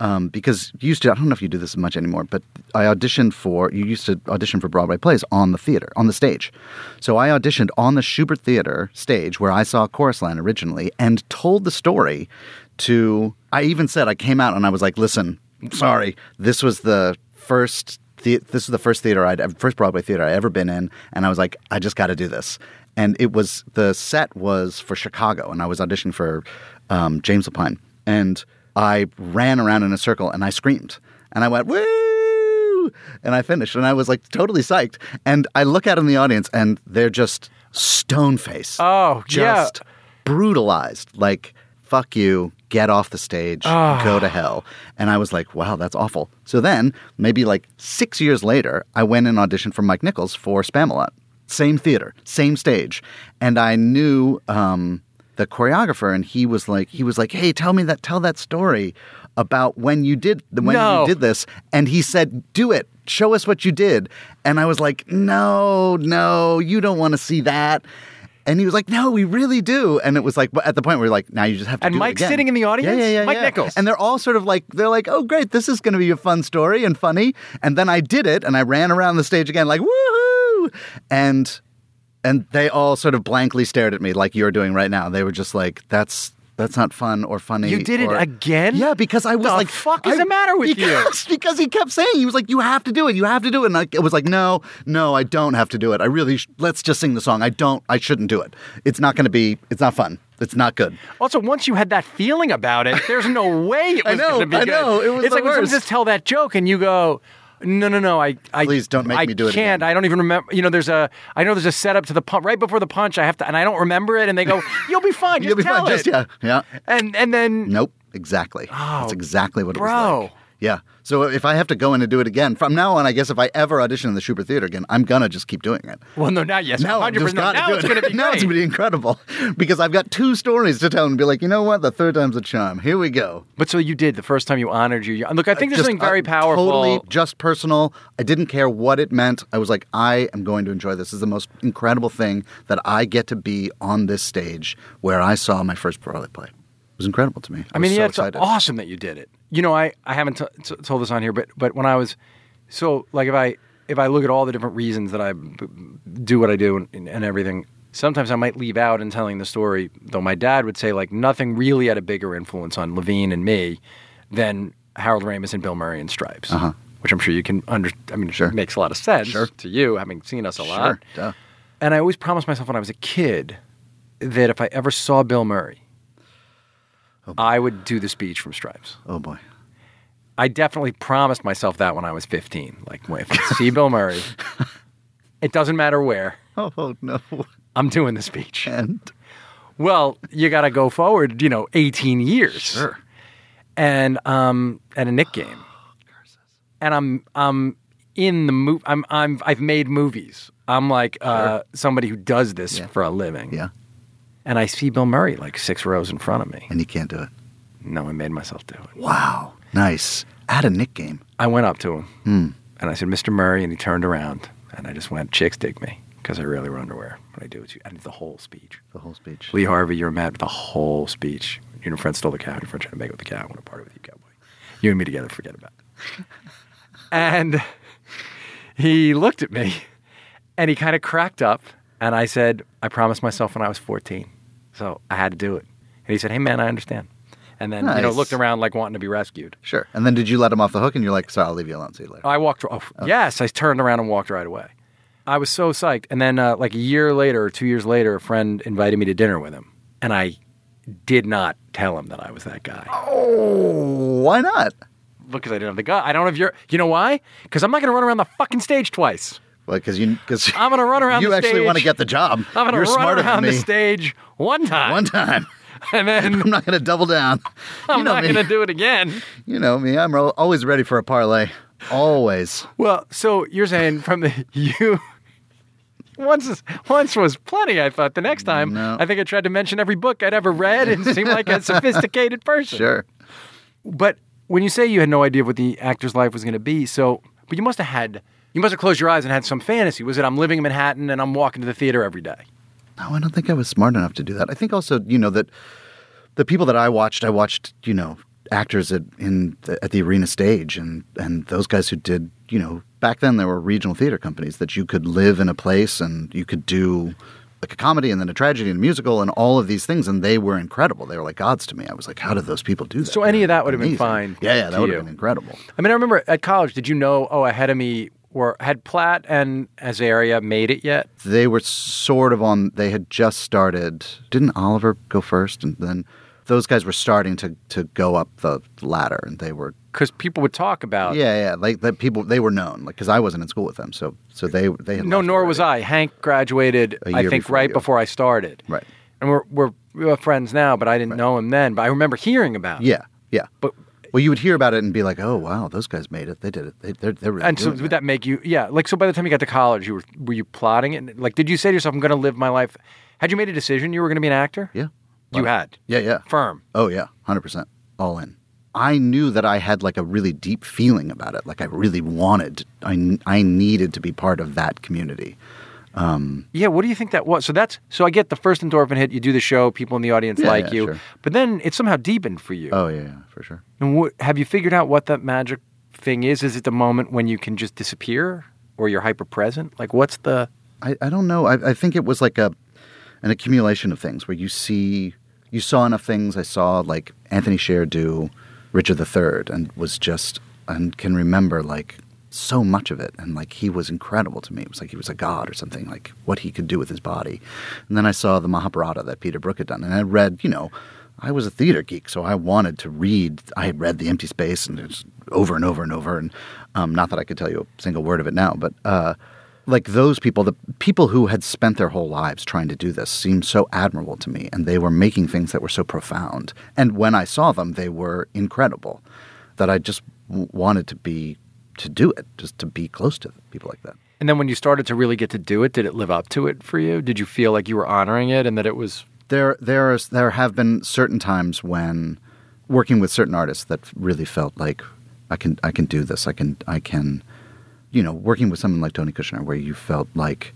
Um, because you used to, I don't know if you do this much anymore, but I auditioned for, you used to audition for Broadway plays on the theater, on the stage. So I auditioned on the Shubert Theater stage where I saw Chorus Line originally and told the story to, I even said, I came out and I was like, listen, sorry, this was the first, the, this is the first theater I'd, first Broadway theater I'd ever been in. And I was like, I just got to do this. And it was, the set was for Chicago and I was auditioning for um, James Lapine. And I ran around in a circle and I screamed. And I went, woo! And I finished. And I was like totally psyched. And I look out in the audience and they're just stone faced. Oh, yeah. just brutalized. Like, fuck you, get off the stage, Ah. go to hell. And I was like, wow, that's awful. So then, maybe like six years later, I went and auditioned for Mike Nichols for Spamalot. Same theater, same stage. And I knew um, the choreographer, and he was like, he was like, hey, tell me that, tell that story about when you did the when No. you did this. And he said, do it, show us what you did. And I was like, no, no, you don't want to see that. And he was like, "No, we really do." And it was like at the point where we're like, "Now you just have to." And do it Mike's again." sitting in the audience? Yeah, yeah, yeah. Mike yeah. Nichols. And they're all sort of like, they're like, "Oh, great, this is going to be a fun story and funny." And then I did it, and I ran around the stage again, like, "Woohoo!" And and they all sort of blankly stared at me, like you're doing right now. They were just like, "That's." That's not fun or funny. You did it again? Yeah, because I was The like, fuck is I- the matter with you? because, Because he kept saying he was like, "You have to do it. You have to do it." And I it was like, "No, no, I don't have to do it. I really sh- let's just sing the song. I don't. I shouldn't do it. It's not going to be. It's not fun. It's not good." Also, once you had that feeling about it, there's no way it (laughs) I was know, going to be I know, good. know, it was it's like when someone just tell that joke and you go, "No, no, no, I, I Please don't make I me do it Can't. again." I don't even remember. You know, there's a. I know there's a setup to the punch right before the punch. I have to, and I don't remember it. And they go, (laughs) "You'll be fine. Just You'll be tell fine. it." Just yeah, yeah. And and then Nope. Exactly. Oh, That's exactly what it was bro. like. Yeah. So if I have to go in and do it again from now on, I guess if I ever audition in the Shubert Theater again, I'm gonna just keep doing it. Well, no, now yes, Now, I've hundred just percent. gotta Now do it's it. going to be (laughs) now it's gonna be incredible (laughs) because I've got two stories to tell and be like, you know what, the third time's a charm. Here we go. But so you did the first time you honored you. Look, I think there's Just, something very uh, powerful. Totally just personal. I didn't care what it meant. I was like, I am going to enjoy this. This is the most incredible thing that I get to be on this stage where I saw my first Broadway play. Was incredible to me. I, I mean, yeah, it's excited. awesome that you did it. You know, I, I haven't t- t- told this on here, but but when I was so like if I if I look at all the different reasons that I b- do what I do and, and everything, sometimes I might leave out in telling the story. Though my dad would say like nothing really had a bigger influence on Levien and me than Harold Ramis and Bill Murray and Stripes, Uh-huh. which I'm sure you can under. I mean, Sure. it makes a lot of sense Sure. to you having seen us a lot. Sure. And I always promised myself when I was a kid that if I ever saw Bill Murray, I would do the speech from Stripes. Oh boy. I definitely promised myself that when I was 15. Like, if I see Bill Murray, (laughs) it doesn't matter where, Oh, oh no. I'm doing the speech. And Well, you got to go forward, you know, 18 years. Sure. And um, at a Nick (gasps) game. And I'm I'm in the move. I'm I'm I've made movies. I'm like uh, somebody who does this Yeah. for a living. yeah, And I see Bill Murray like six rows in front of me. and you can't do it. No, I made myself do it. Wow. Nice. At a Nick game. I went up to him Hmm. and I said, Mr. Murray, and he turned around and I just went, chicks dig me because I really wear underwear when I do it. I did the whole speech. The whole speech. Lee Harvey, you're mad. The whole speech. You and your friend stole the cow. Your friend tried to make it with the cow. I want to party with you, cowboy. You and me together. Forget about it. (laughs) and he looked at me, and he kind of cracked up. And I said, I promised myself when I was 14, so I had to do it. And he said, Hey man, I understand. And then you know Nice. looked around like wanting to be rescued. Sure. And then did you let him off the hook and you're like, sorry, I'll leave you alone. See you later. I walked. Oh, yes, I turned around and walked right away. I was so psyched. And then, uh, like a year later or two years later, a friend invited me to dinner with him, and I did not tell him that I was that guy Oh, why not? because I didn't have the guy. I don't have your. You know why? Because I'm not going to run around the fucking stage twice. Well, because you, because I'm gonna run around (laughs) You actually stage. want to get the job. I'm to You're run smarter around the stage one time, One time. (laughs) and then I'm not going to double down. I'm you know not going to do it again. You know me. I'm always ready for a parlay. Always. Well, so you're saying from the you. Once, is- once was plenty. I thought the next time, No. I think I tried to mention every book I'd ever read and seem like a (laughs) sophisticated person. Sure. But when you say you had no idea what the actor's life was going to be, so but you must have had you must have closed your eyes and had some fantasy. Was it I'm living in Manhattan and I'm walking to the theater every day? No, I don't think I was smart enough to do that. I think also, you know, that the people that I watched, I watched, you know, actors at in the, at the arena stage, and and those guys who did, you know, back then there were regional theater companies that you could live in a place and you could do like a comedy and then a tragedy and a musical and all of these things, and they were incredible. They were like gods to me. I was like, how did those people do that? So any of that would have been fine Yeah, yeah, that would have been incredible. I mean, I remember at college. Did you know? Oh, ahead of me were had Platt and Azaria made it yet? they were sort of on they had just started didn't oliver go first and then those guys were starting to to go up the ladder and they were Because people would talk about. yeah yeah like the people they were known like because i wasn't in school with them so so they they had No, nor was. I. Hank graduated, I think, before right you. before I started. right And we're we're, we're friends now, but I didn't know him then. But I remember hearing about. yeah yeah But well you would hear about it and be like oh wow those guys made it they did it they, they're, they're really and so would that make you? Yeah. Like so, by the time you got to college, you were were you plotting it? Like, did you say to yourself, "I'm going to live my life"? Had you made a decision you were going to be an actor? yeah You had. yeah yeah Firm. Oh yeah, hundred percent, all in. I knew that I had like a really deep feeling about it. Like I really wanted, I I needed to be part of that community. Um, yeah. What do you think that was? So that's so I get the first endorphin hit. You do the show. People in the audience Yeah, like yeah, you. sure. But then it somehow deepened for you. Oh yeah, yeah, for sure. And what, have you figured out what that magic thing is? Is it the moment when you can just disappear, or you're hyper present? Like, what's the? I, I don't know. I, I think it was like a an accumulation of things where you see you saw enough things. I saw like Antony Sher do Richard III and was just and can remember like so much of it and like he was incredible to me. It was like he was a god or something, like what he could do with his body. And then I saw the Mahabharata that Peter Brook had done and I read, you know, I was a theater geek, so I wanted to read. I had read The Empty Space and it's over and over and over, and um, not that I could tell you a single word of it now, but uh, like those people, the people who had spent their whole lives trying to do this seemed so admirable to me, and they were making things that were so profound. And when I saw them, they were incredible. that I just wanted to be to do it, just to be close to people like that. And then when you started to really get to do it, did it live up to it for you? Did you feel like you were honoring it and that it was There, there, is, there have been certain times when working with certain artists that really felt like I can, I can do this. I can, I can, you know, working with someone like Tony Kushner, where you felt like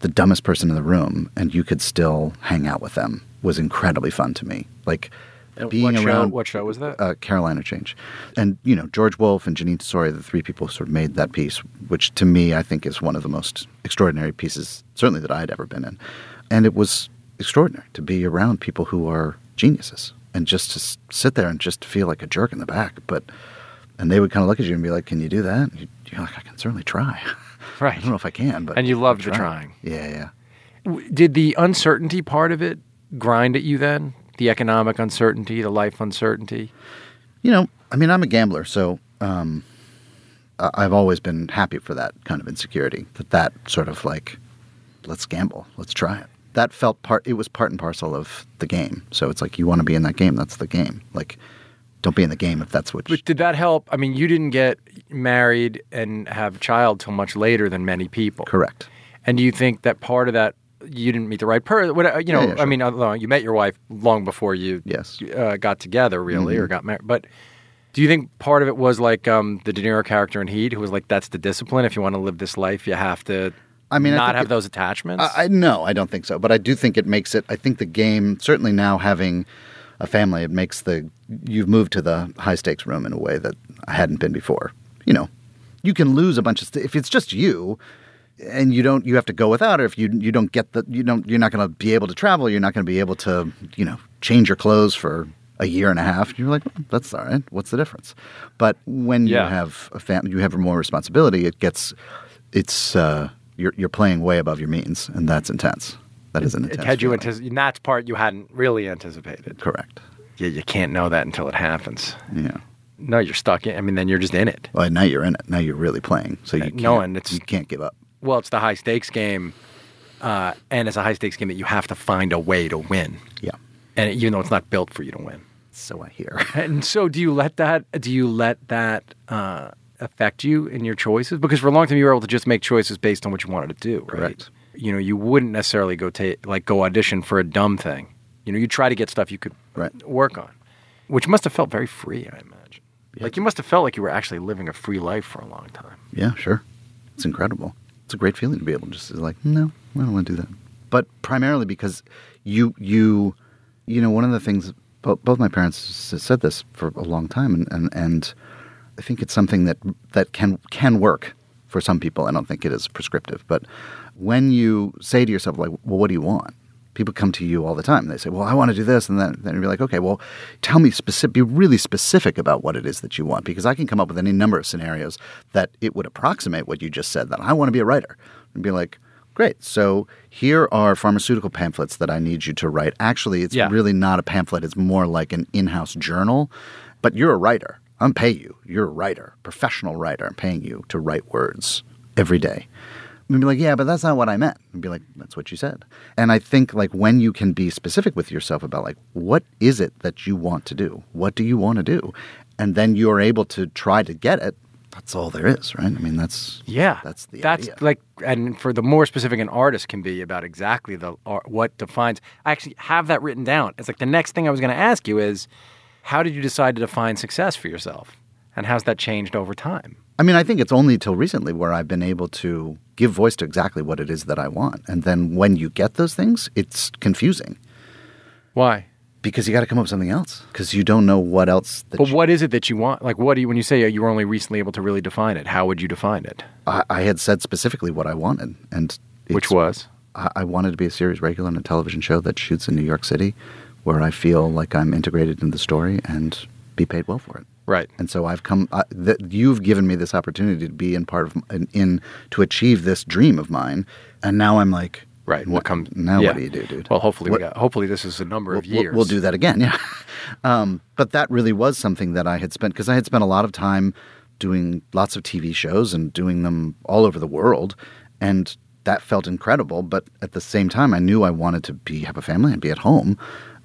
the dumbest person in the room and you could still hang out with them was incredibly fun to me. Like being what show, around what show was that? uh, Caroline, or Change, and you know George Wolfe and Jeanine Tesori, the three people who sort of made that piece, which to me I think is one of the most extraordinary pieces, certainly that I had ever been in, and it was extraordinary to be around people who are geniuses and just to sit there and just feel like a jerk in the back, but and they would kind of look at you and be like, "Can you do that?" And you- You're like, "I can certainly try." (laughs) Right. I don't know if I can, but And you loved the trying. Yeah, yeah. Did the uncertainty part of it grind at you then? The economic uncertainty, the life uncertainty? You know, I mean, I'm a gambler, so um, I've always been happy for that kind of insecurity. That that sort of like, let's gamble, let's try it. That felt part. It was part and parcel of the game. So it's like you want to be in that game. That's the game. Like, don't be in the game if that's what. But did that help? I mean, you didn't get married and have a child till much later than many people. correct. And do you think that part of that you didn't meet the right person? You know, Yeah, yeah, I mean, although you met your wife long before you Yes. Mm-hmm. uh, got together, really, or got married. But do you think part of it was like um, the De Niro character in Heat, who was like, "That's the discipline. If you want to live this life, you have to." I mean, I not think have it- those attachments. I, I no, I don't think so. But I do think it makes it. I think the game certainly now having a family, it makes the you've moved to the high stakes room in a way that I hadn't been before. You know, you can lose a bunch of st- if it's just you, and you don't you have to go without. Or if you you don't get the you don't you're not going to be able to travel. You're not going to be able to you know change your clothes for a year and a half. You're like "Hmm, that's all right. What's the difference? But when you have a family, you have more responsibility. It gets it's uh, you're you're playing way above your means, and that's intense. That is an it intense. had you antici- and that's part you hadn't really anticipated. correct. Yeah, you can't know that until it happens. Yeah. No, you're stuck in. I mean, then you're just in it. Well, now you're in it. Now you're really playing. So you Uh, can't, knowing it's- you can't give up. Well, it's the high stakes game, uh, and it's a high stakes game that you have to find a way to win. Yeah. And even though it's not built for you to win. So I hear. (laughs) And so, do you let that? Do you let that uh, affect you in your choices? Because for a long time, you were able to just make choices based on what you wanted to do. Right? Correct. You know, you wouldn't necessarily go take like go audition for a dumb thing. You know, you try to get stuff you could Right. work on, which must have felt very free. I imagine. Like you must have felt like you were actually living a free life for a long time. Yeah, sure. It's incredible. It's a great feeling to be able to just like, no, I don't want to do that. But primarily because you you you know one of the things both, both my parents said this for a long time, and, and and I think it's something that that can can work for some people. I don't think it is prescriptive, but when you say to yourself like, well, what do you want? People come to you all the time. They say, "Well, I want to do this," and then then you're like, "Okay, well, tell me specific. Be really specific about what it is that you want, because I can come up with any number of scenarios that it would approximate what you just said. That I want to be a writer, and be like, "Great. So here are pharmaceutical pamphlets that I need you to write. Actually, it's Yeah. really not a pamphlet. It's more like an in-house journal. But you're a writer. I'm paying you. You're a writer, professional writer. I'm paying you to write words every day." And be like, yeah, but that's not what I meant. And be like, that's what you said. And I think like when you can be specific with yourself about like, what is it that you want to do? What do you want to do? And then you're able to try to get it. That's all there is, right? I mean, that's Yeah, that's the that's idea. like, and for the more specific an artist can be about exactly the art, what defines. I actually have that written down. It's like the next thing I was going to ask you is, how did you decide to define success for yourself, and how's that changed over time? I mean, I think it's only till recently where I've been able to give voice to exactly what it is that I want. And then when you get those things, it's confusing Why? because you got to come up with something else because you don't know what else. That But you- what is it that you want? Like, what do you when you say uh, you were only recently able to really define it? How would you define it? I, I had said specifically what I wanted, and Which was I, I wanted to be a series regular on a television show that shoots in New York City, where I feel like I'm integrated in the story and be paid well for it. Right. And so I've come. I, that you've given me this opportunity to be in part of in, in to achieve this dream of mine, and now I'm like, Right. What comes now? yeah. What do you do, dude? Well, hopefully What- we got. Hopefully this is a number of We'll- we'll- years. We'll, do that again, (laughs) yeah. um, but that really was something that I had spent because I had spent a lot of time doing lots of TV shows and doing them all over the world, and that felt incredible. But at the same time, I knew I wanted to be have a family and be at home.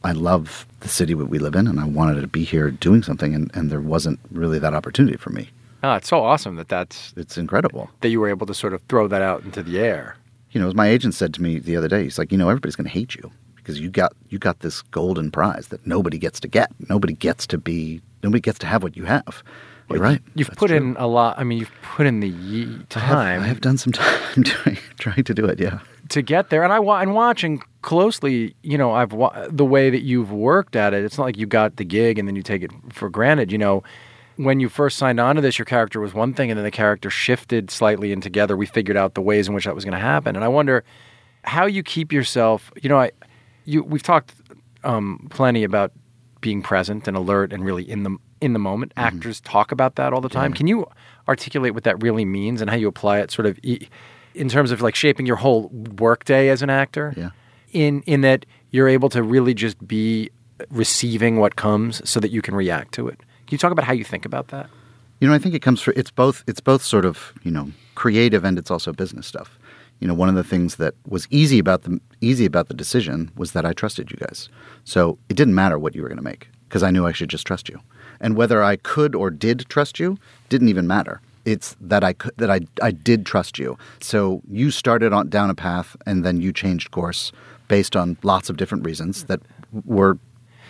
I love the city that we live in, and I wanted to be here doing something, and, and there wasn't really that opportunity for me. Oh, it's so awesome that that's It's incredible. that you were able to sort of throw that out into the air. You know, as my agent said to me the other day, he's like, you know, everybody's going to hate you because you got you got this golden prize that nobody gets to get. Nobody gets to be. Nobody gets to have what you have. You're right. You've That's put true. in a lot. I mean, you've put in the ye- I have- time I have done some (laughs) time doing, trying to do it. Yeah. to get there, and I wa- and watching closely. You know, I've wa- the way that you've worked at it. It's not like you got the gig and then you take it for granted. You know, when you first signed on to this, your character was one thing, and then the character shifted slightly, and together we figured out the ways in which that was going to happen. And I wonder how you keep yourself. You know, I you we've talked um, plenty about being present and alert and really in the in the moment. Mm-hmm. Actors talk about that all the time. Can you articulate what that really means and how you apply it, sort of e- in terms of like shaping your whole workday as an actor? Yeah. In in that you're able to really just be receiving what comes so that you can react to it. Can you talk about how you think about that? You know, I think it comes for it's both it's both sort of, you know, creative and it's also business stuff. You know, one of the things that was easy about the easy about the decision was that I trusted you guys. So it didn't matter what you were going to make because I knew I should just trust you. And whether I could or did trust you didn't even matter. It's that I could that I I did trust you. So you started on down a path and then you changed course based on lots of different reasons that were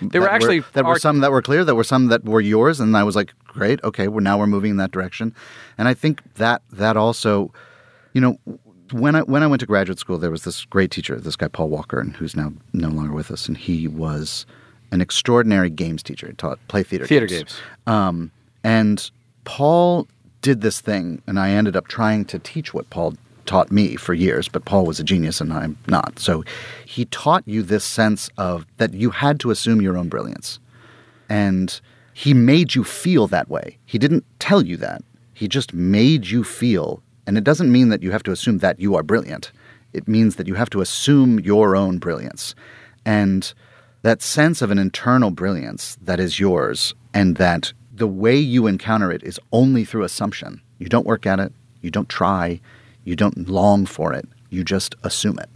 there were actually that were some that were clear, that were some that were yours, and I was like, great, okay, well now we're moving in that direction. And I think that that also, you know, when I when I went to graduate school, there was this great teacher, this guy Paul Walker, and who's now no longer with us, and he was an extraordinary games teacher. He taught play theater Theater games. games. Um, and Paul did this thing, and I ended up trying to teach what Paul taught me for years, but Paul was a genius and I'm not. So he taught you this sense of that you had to assume your own brilliance. And he made you feel that way. He didn't tell you that. He just made you feel. And it doesn't mean that you have to assume that you are brilliant. It means that you have to assume your own brilliance. And that sense of an internal brilliance that is yours, and that the way you encounter it is only through assumption. You don't work at it, you don't try, you don't long for it, you just assume it,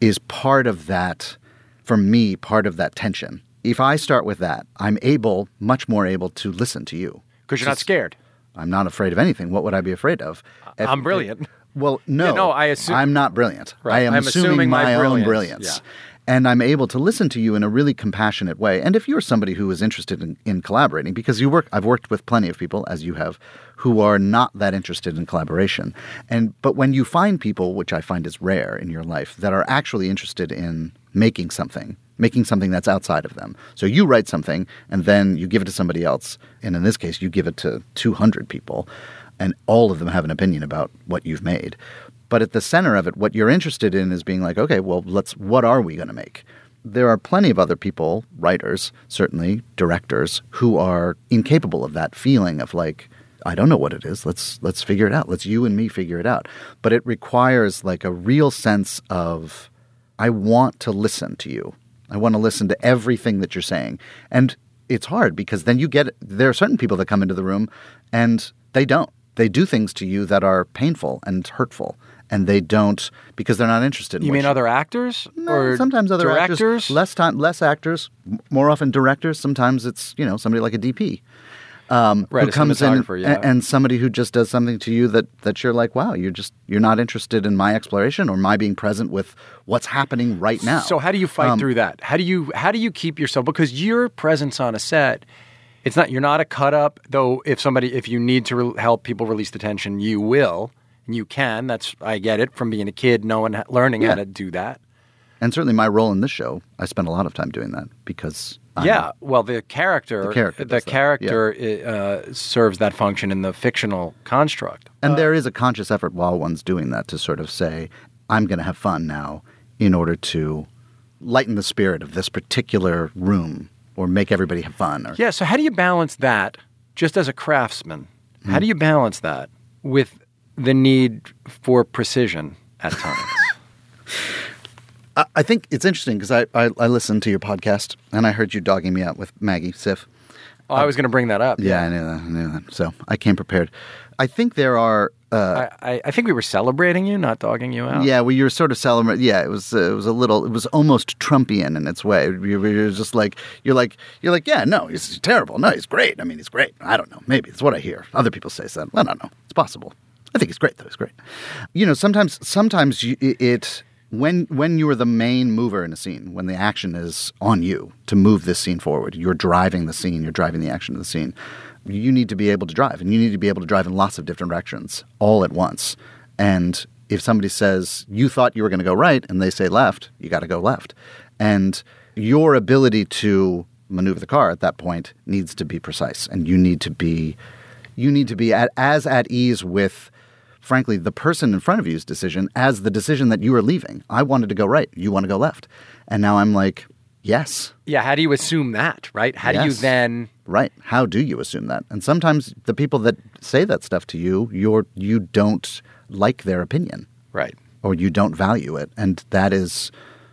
is part of that, for me, part of that tension. If I start with that, I'm able, much more able to listen to you. Because you're not scared. I'm not afraid of anything. What would I be afraid of? If- I'm brilliant. well, no, (laughs) Yeah, no, I assume- I'm not brilliant. Right. I am I'm assuming, assuming my my, own brilliance. brilliance. Yeah. And I'm able to listen to you in a really compassionate way. And if you're somebody who is interested in, in collaborating, because you work, I've worked with plenty of people, as you have, who are not that interested in collaboration. And but when you find people, which I find is rare in your life, that are actually interested in making something, making something that's outside of them. So you write something and then you give it to somebody else, and in this case, you give it to 200 people, and all of them have an opinion about what you've made. But at the center of it, what you're interested in is being like, okay, well, let's. What are we going to make? There are plenty of other people, writers, certainly directors, who are incapable of that feeling of like, I don't know what it is. Let's let's figure it out. Let's you and me figure it out. But it requires like a real sense of I want to listen to you. I want to listen to everything that you're saying. And it's hard because then you get there are certain people that come into the room and they don't. They do things to you that are painful and hurtful. And they don't because they're not interested in You mean other actors? no, or sometimes other directors? actors, less time, less actors, more often directors. Sometimes it's you know somebody like a DP um, Right, who comes in yeah. and, and somebody who just does something to you that that you're like, wow, you're just you're not interested in my exploration or my being present with what's happening right now. So how do you fight Um, through that? How do you how do you keep yourself because your presence on a set it's not you're not a cut up though if somebody if you need to re- help people release the tension you will you can that's I get it from being a kid knowing learning how to do that. and certainly my role in this show, I spend a lot of time doing that because I'm- yeah, well the character The character the that, character uh, serves that function in the fictional construct. And there is a conscious effort while one's doing that to sort of say, I'm going to have fun now in order to lighten the spirit of this particular room or make everybody have fun. Or, Yeah, so how do you balance that just as a craftsman? How Hmm. do you balance that with the need for precision at times? (laughs) I, I think it's interesting because I, I, I listened to your podcast and I heard you dogging me out with Maggie Siff. Oh, I was going to bring that up. Yeah, I knew that. I knew that. So I came prepared. I think there are. Uh, I, I, I think we were celebrating you, not dogging you out. yeah, well, you were sort of celebrating. Yeah, it was. Uh, it was a little. It was almost Trumpian in its way. You were just like you're like you're like yeah, no, he's terrible. No, he's great. I mean, he's great. I don't know. Maybe it's what I hear. Other people say so. I don't know. It's possible. I think it's great though. He's great. You know, sometimes sometimes you, it when when you are the main mover in a scene, when the action is on you to move this scene forward, you're driving the scene. You're driving the action of the scene. You need to be able to drive, and you need to be able to drive in lots of different directions all at once. And if somebody says you thought you were going to go right, and they say left, you got to go left. And your ability to maneuver the car at that point needs to be precise, and you need to be you need to be at, as at ease with frankly the person in front of you's decision as the decision that you are leaving. I wanted to go right. You want to go left. And now i'm like yes. Yeah. How do you assume that, right? How do you then? right. How do you assume that? And sometimes the people that say that stuff to you you're you don't like their opinion. Right. or you don't value it. And that is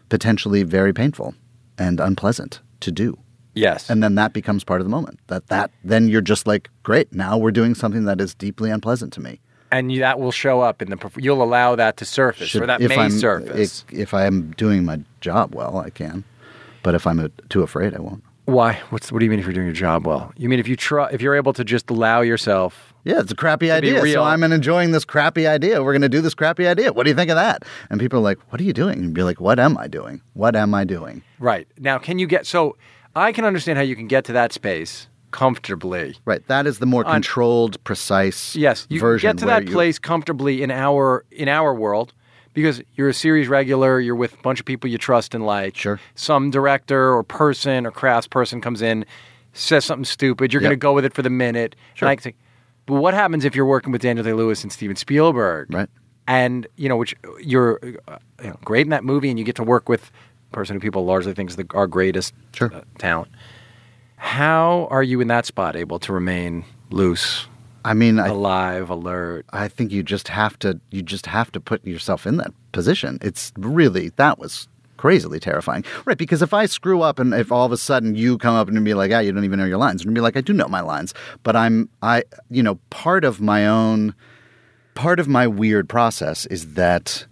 potentially very painful and unpleasant to do. Yes. and then that becomes part of the moment. That that then you're just like great. Now we're doing something that is deeply unpleasant to me and you, that will show up in the. You'll allow that to surface, or that may I'm, surface. If, if I'm doing my job well, I can. But if I'm uh, too afraid, I won't. Why? What's what do you mean if you're doing your job well? You mean if you try, if you're able to just allow yourself Yeah, it's a crappy idea. So I'm enjoying this crappy idea. We're going to do this crappy idea. What do you think of that? And people are like, "What are you doing?" And be like, "What am I doing? What am I doing?" Right. Now, can you get so I can understand how you can get to that space comfortably. Right. That is the more On- controlled, precise Yes, you version. get to that you- place comfortably in our in our world because you're a series regular, you're with a bunch of people you trust and like. Sure. Some director or person or crafts person comes in, says something stupid, you're Yep. going to go with it for the minute. Sure. And I think, but what happens if you're working with Daniel Day Lewis and Steven Spielberg? Right. and you know which you're uh, you know, great in that movie and you get to work with a person who people largely think is the, our greatest Sure. uh, talent how are you in that spot able to remain loose I mean, I, alive alert I think you just have to. You just have to put yourself in that position. It's really that was crazily terrifying, right? Because if I screw up and if all of a sudden you come up and be like, "Ah, you don't even know your lines," and be like, "I do know my lines," but I'm I you know part of my own part of my weird process is that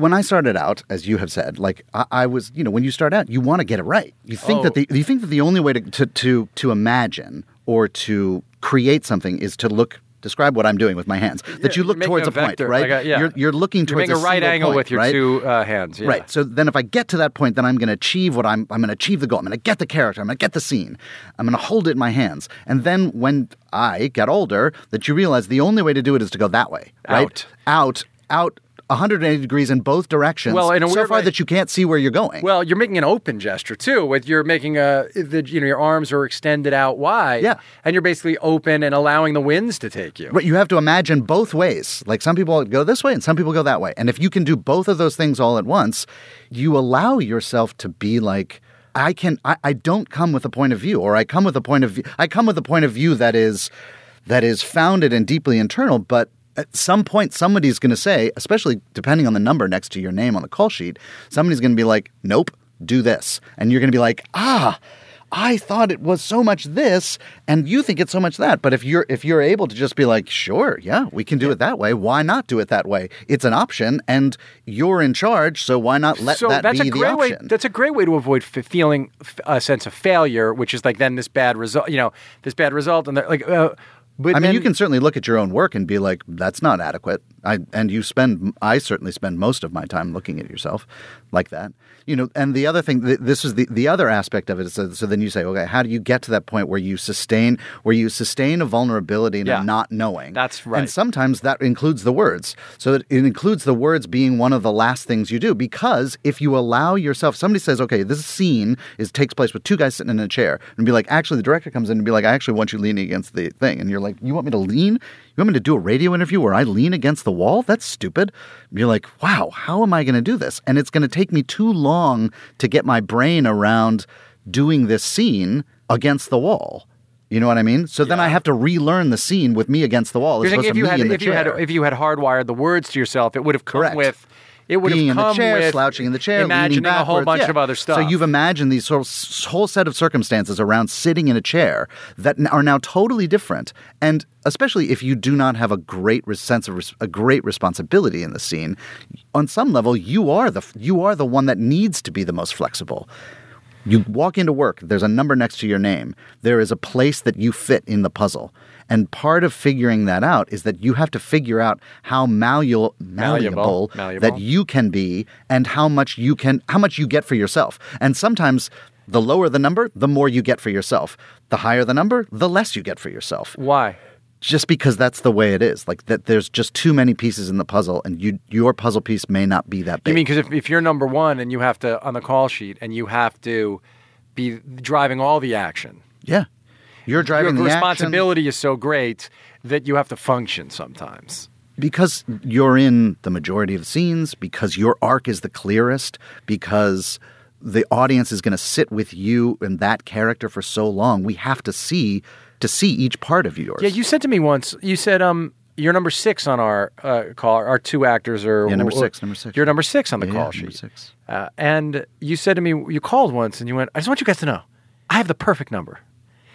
when I started out, as you have said, like I, I was, you know, when you start out, you want to get it right. You think Oh. that the you think that the only way to, to to to imagine or to create something is to look describe what I'm doing with my hands. that you you're look towards a a, point, right? like a- yeah. You're you're looking you're towards making a right angle point, with your right? two uh, hands yeah. Right. So then if I get to that point, then I'm going to achieve what I'm I'm going to achieve the goal. I'm going to get the character. I'm going to get the scene. I'm going to hold it in my hands. And then when I get older, that you realize the only way to do it is to go that way, right? Out. Out, out 180 degrees in both directions. Well, in so far way- that you can't see where you're going. well you're making an open gesture too with you're making a the, you know your arms are extended out wide Yeah. and you're basically open and allowing the winds to take you But you have to imagine both ways. Like some people go this way and some people go that way. And if you can do both of those things all at once, you allow yourself to be like, I can I, I don't come with a point of view, or I come with a point of view I come with a point of view that is that is founded and deeply internal, but at some point somebody's gonna say, especially depending on the number next to your name on the call sheet, somebody's gonna be like, Nope, do this. And you're gonna be like, ah, I thought it was so much this, and you think it's so much that. But if you're if you're able to just be like, sure, yeah, we can do it that way. Why not do it that way? It's an option, and you're in charge, so why not let so that that's be a the great way. option? That's a great way to avoid f- feeling f- a sense of failure, which is like then this bad result. You know, this bad result, and like, uh, but I mean, then- you can certainly look at your own work and be like, "That's not adequate." I and you spend, I certainly spend most of my time looking at yourself like that. You know, and the other thing, th- this is the the other aspect of it. Is so, so then you say, okay, how do you get to that point where you sustain, where you sustain a vulnerability and Yeah. a not knowing? That's right. And sometimes that includes the words. So it, it includes the words being one of the last things you do because if you allow yourself, somebody says, okay, this scene is takes place with two guys sitting in a chair, and be like, actually, the director comes in and be like, I actually want you leaning against the thing, and you're like, you want me to lean? You want me to do a radio interview where I lean against the wall? That's stupid. You're like, wow, how am I going to do this? And it's going to take me too long to get my brain around doing this scene against the wall. You know what I mean? So then I have to relearn the scene with me against the wall. You're as opposed if you me had in the if you had if you had hardwired the words to yourself, it would have come Correct. with It would being have in the chair, with slouching in the chair, imagining a whole bunch Yeah. of other stuff. So you've imagined these whole, whole set of circumstances around sitting in a chair that are now totally different. And especially if you do not have a great sense of res- a great responsibility in the scene, on some level you are the you are the one that needs to be the most flexible. You walk into work, there's a number next to your name. There is a place that you fit in the puzzle. And part of figuring that out is that you have to figure out how malleable, malleable, Malleable. that you can be and how much you can how much you get for yourself. And sometimes the lower the number, the more you get for yourself. The higher the number, the less you get for yourself. Why? Just because that's the way it is. Like that there's just too many pieces in the puzzle and you your puzzle piece may not be that big. You mean because if, if you're number one and you have to on the call sheet and you have to be driving all the action, yeah. You're driving your the action. responsibility is so great that you have to function sometimes. because you're in the majority of the scenes, because your arc is the clearest, because the audience is going to sit with you and that character for so long, we have to see to see each part of yours. Yeah, you said to me once. You said, "Um, you're number six on our uh, call. Our two actors are Yeah, number six, number six. You're number six on the Yeah, call yeah, sheet. number six. Uh, and you said to me, you called once, and you went, "I just want you guys to know, I have the perfect number.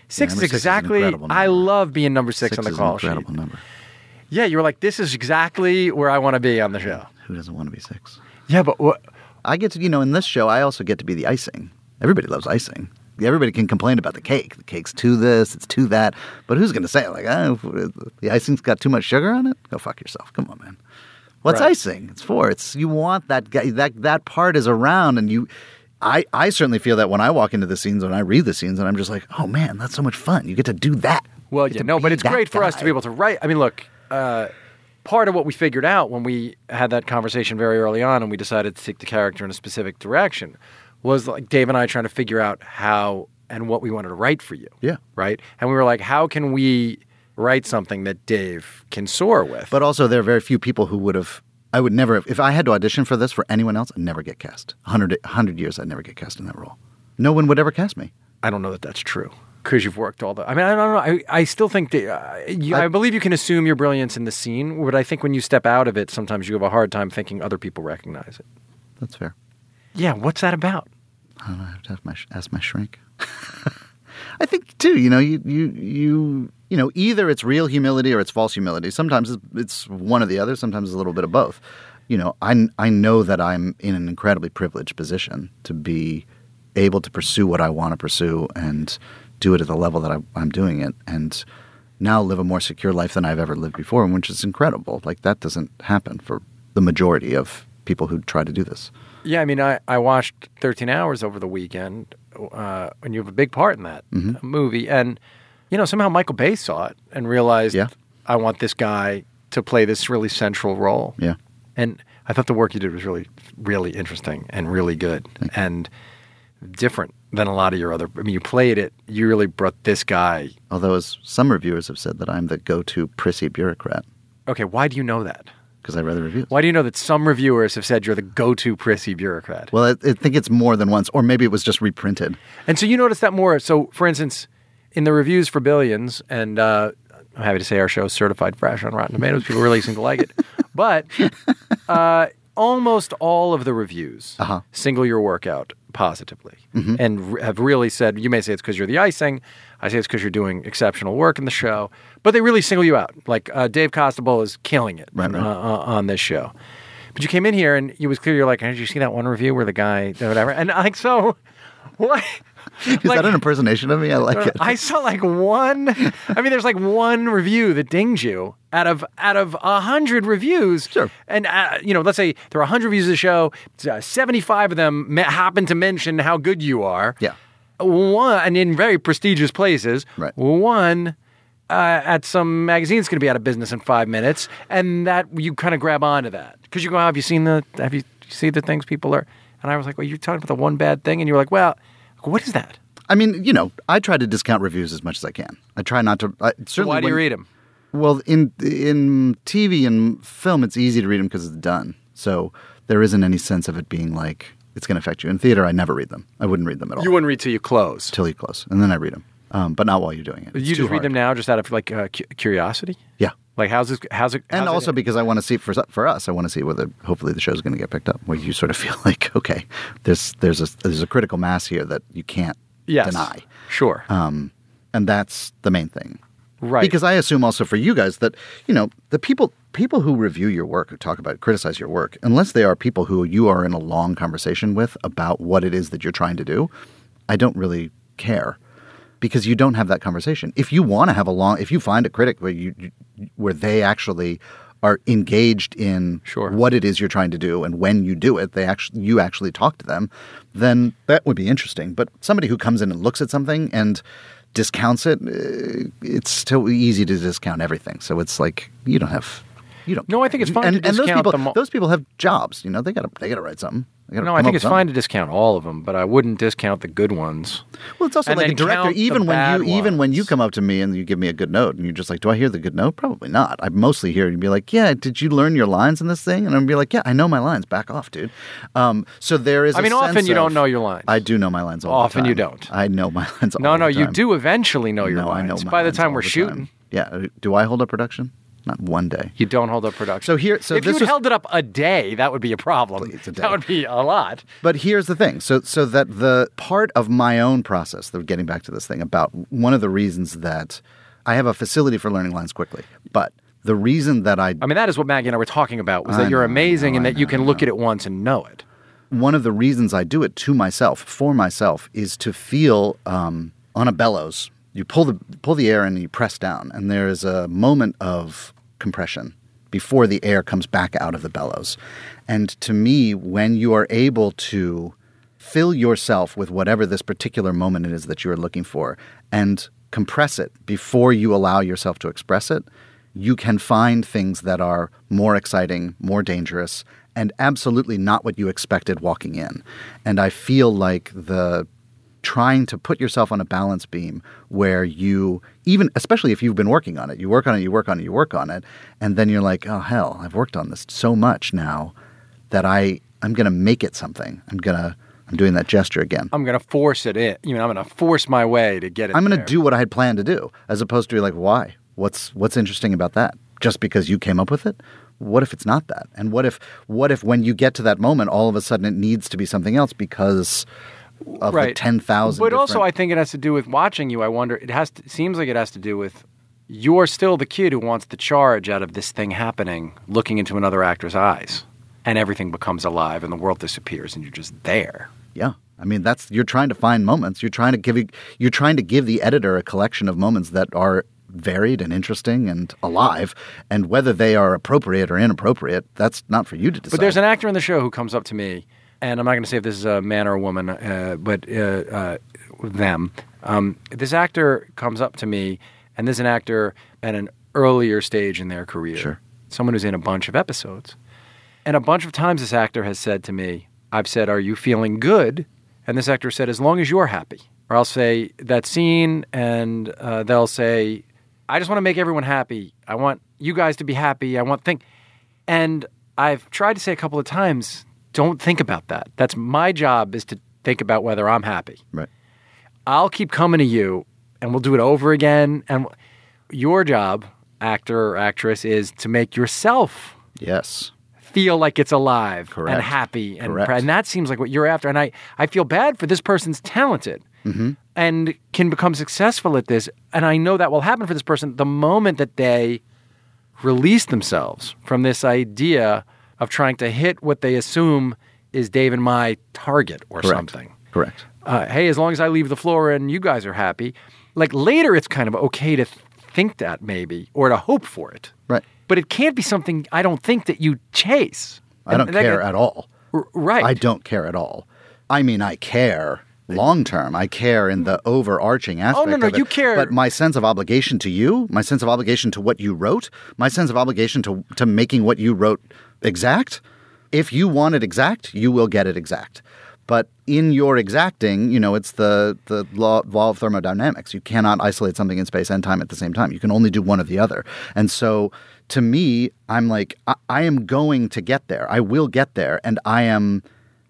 Six number is six is exactly. incredible I love being number six, Six on the is call an sheet. incredible number. Yeah, you were like, this is exactly where I want to be on the show. Who doesn't want to be six? Yeah, but what? I get to, you know, in this show, I also get to be the icing. Everybody loves icing. Everybody can complain about the cake. The cake's too this, it's too that. But who's going to say, like, oh, the icing's got too much sugar on it? Go fuck yourself. Come on, man. What's Right. icing? It's for. It's you want that guy. That that part is around, and you. I I certainly feel that when I walk into the scenes and I read the scenes, and I'm just like, oh man, that's so much fun. You get to do that. Well, yeah, no, but it's great for us to be able to write. I mean, look, uh, part of what we figured out when we had that conversation very early on and we decided to take the character in a specific direction was like Dave and I trying to figure out how and what we wanted to write for you. Yeah. Right? And we were like, how can we write something that Dave can soar with? But also, there are very few people who would have. I would never have. If I had to audition for this for anyone else, I'd never get cast. 100, 100 years, I'd never get cast in that role. No one would ever cast me. I don't know that that's true. Because you've worked all the. I mean, I don't know. I, I still think that. Uh, you, I, I- believe you can assume your brilliance in the scene, but I think when you step out of it, sometimes you have a hard time thinking other people recognize it. That's fair. Yeah, what's that about? I don't know. I have to ask my, ask my shrink. (laughs) I think too. You know, you you you you know, either it's real humility or it's false humility. Sometimes it's, one or the other. Sometimes it's a little bit of both. You know, I I know that I'm in an incredibly privileged position to be able to pursue what I want to pursue and do it at the level that I, I'm doing it, and now live a more secure life than I've ever lived before, which is incredible. Like that doesn't happen for the majority of people who try to do this. Yeah, I mean, I, I watched 13 Hours over the weekend, uh, and you have a big part in that Mm-hmm. movie. And, you know, somehow Michael Bay saw it and realized, Yeah. I want this guy to play this really central role. Yeah. And I thought the work you did was really, really interesting and really good and different than a lot of your other. I mean, you played it, you really brought this guy. Although, as some reviewers have said, that I'm the go-to prissy bureaucrat Okay, why do you know that? Because I read the reviews. Why do you know that some reviewers have said you're the go to prissy bureaucrat? Well, I, I think it's more than once, or maybe it was just reprinted. And so you notice that more. So, for instance, in the reviews for Billions, and uh, I'm happy to say our show is certified fresh on Rotten Tomatoes. People really seem to like it. (laughs) But uh, almost all of the reviews Uh-huh. single your workout positively and r- have really said, you may say it's because you're the icing. I say it's because you're doing exceptional work in the show. But they really single you out. Like uh, Dave Costabile is killing it Right, right. Uh, uh, on this show. But you came in here and it was clear you're like, did you see that one review where the guy, whatever? And I'm like, so (laughs) what? Is that an impersonation of me? I like it. I saw like one. I mean, there's like one review that dinged you out of out of a hundred reviews. Sure. And uh, you know, let's say there are a hundred reviews of the show. Uh, Seventy-five of them happen to mention how good you are. Yeah. One, and in very prestigious places. Right. One. Uh, at some magazine magazine's going to be out of business in five minutes, and that you kind of grab onto that because you go, "Have you seen the? Have you see the things people are?" And I was like, "Well, you're talking about the one bad thing," and you were like, "Well, what is that? I mean, you know, I try to discount reviews as much as I can. I try not to. I, certainly Why do you read them?" Well, in in TV and film, it's easy to read them because it's done. So there isn't any sense of it being like it's going to affect you. In theater, I never read them. I wouldn't read them at all You wouldn't read till you close. till you close, and then I read them. Um, but not while you're doing it. It's you just read them now, just out of like uh, cu- curiosity. Yeah, Like how's this? How's it? and also it, because I want to see for for us, I want to see whether hopefully the show's going to get picked up. Where you sort of (laughs) feel like, okay, there's there's a there's a critical mass here that you can't yes, deny, Sure. um, and that's the main thing. Right. Because I assume also for you guys that you know the people people who review your work, who talk about, criticize your work, unless they are people who you are in a long conversation with about what it is that you're trying to do, I don't really care because you don't have that conversation. If you want to have a long, if you find a critic where you where they actually are engaged in Sure. what it is you're trying to do and when you do it they actually you actually talk to them then that would be interesting but somebody who comes in and looks at something and discounts it uh, it's still easy to discount everything. So it's like you don't have you don't No, I think it's fine and, to and those people the mo- those people have jobs you know they gotta they gotta write something no, I think it's fine to discount all of them, but I wouldn't discount the good ones. Well, it's also and like a director. Even when you even when you come up to me and you give me a good note, and you're just like, "Do I hear the good note?" Probably not. I mostly hear you be like, "Yeah, did you learn your lines in this thing?" And I'm be like, "Yeah, I know my lines. Back off, dude." Um, so there is. I mean, often you don't know your lines. I do know my lines all Often you don't. I know my (laughs) lines. No, all no, you do eventually know your no, I lines. know my By the time we're shooting, time. Yeah. Do I hold up production? Not one day. you don't hold up production. So here- so if you was- held it up a day, that would be a problem. A. That would be a lot. But here's the thing. So so that the part of my own process, the getting back to this thing about one of the reasons that I have a facility for learning lines quickly, but the reason that I I mean, that is what Maggie and I were talking about. Was I that you're amazing know, and that you can look at it once and know it. one of the reasons I do it to myself, for myself, is to feel um, on a bellows. You pull the pull the air and you press down, and there is a moment of compression before the air comes back out of the bellows. And to me, when you are able to fill yourself with whatever this particular moment it is that you are looking for and compress it before you allow yourself to express it, you can find things that are more exciting, more dangerous, and absolutely not what you expected walking in. And I feel like the trying to put yourself on a balance beam where you even especially if you've been working on it you work on it you work on it you work on it and then you're like oh hell i've worked on this so much now that i i'm going to make it something. I'm going to i'm doing that gesture again. I'm going to force it in. You know, I'm going to force my way to get it. i'm going to do what i had planned to do as opposed to be like why? What's what's interesting about that? Just because you came up with it? What if it's not that? And what if what if when you get to that moment all of a sudden it needs to be something else because of the right. 10,000 But also, I think it has to do with watching you. I wonder. It has. To, seems like it has to do with you're still the kid who wants the charge out of this thing happening, looking into another actor's eyes, and everything becomes alive, and the world disappears, and you're just there. Yeah. I mean, that's you're trying to find moments. You're trying to give you're trying to give the editor a collection of moments that are varied and interesting and alive, and whether they are appropriate or inappropriate, that's not for you to decide. But there's an actor in the show who comes up to me, and I'm not going to say if this is a man or a woman, uh, but uh, uh, them. Um, this actor comes up to me, and this is an actor at an earlier stage in their career. Sure. Someone who's in a bunch of episodes. And a bunch of times this actor has said to me, I've said, Are you feeling good? And this actor said, As long as you're happy. Or I'll say, That scene, and uh, they'll say, I just want to make everyone happy. I want you guys to be happy. I want think. And I've tried to say a couple of times, don't think about that. That's my job is to think about whether I'm happy. right. I'll keep coming to you and we'll do it over again. And your job, actor or actress, is to make yourself Yes. feel like it's alive Correct. and happy. And, Correct. and that seems like what you're after. And I, I feel bad for this person's talented Mm-hmm. and can become successful at this. And I know that will happen for this person the moment that they release themselves from this idea of trying to hit what they assume is Dave and my target or Correct. something Correct. uh, hey, as long as I leave the floor and you guys are happy. Like later, it's kind of okay to th- think that maybe or to hope for it. Right. But it can't be something I don't think that you chase. I don't And care at all. R- right. I don't care at all. I mean, I care long term. I care in the overarching aspect. Oh, no, no, it. you care- But my sense of obligation to you, my sense of obligation to what you wrote, my sense of obligation to to making what you wrote exact. If you want it exact, you will get it exact. But in your exacting, you know, it's the the law, law of thermodynamics. You cannot isolate something in space and time at the same time. You can only do one or the other. And so, to me, I'm like, I, I am going to get there. I will get there, and I am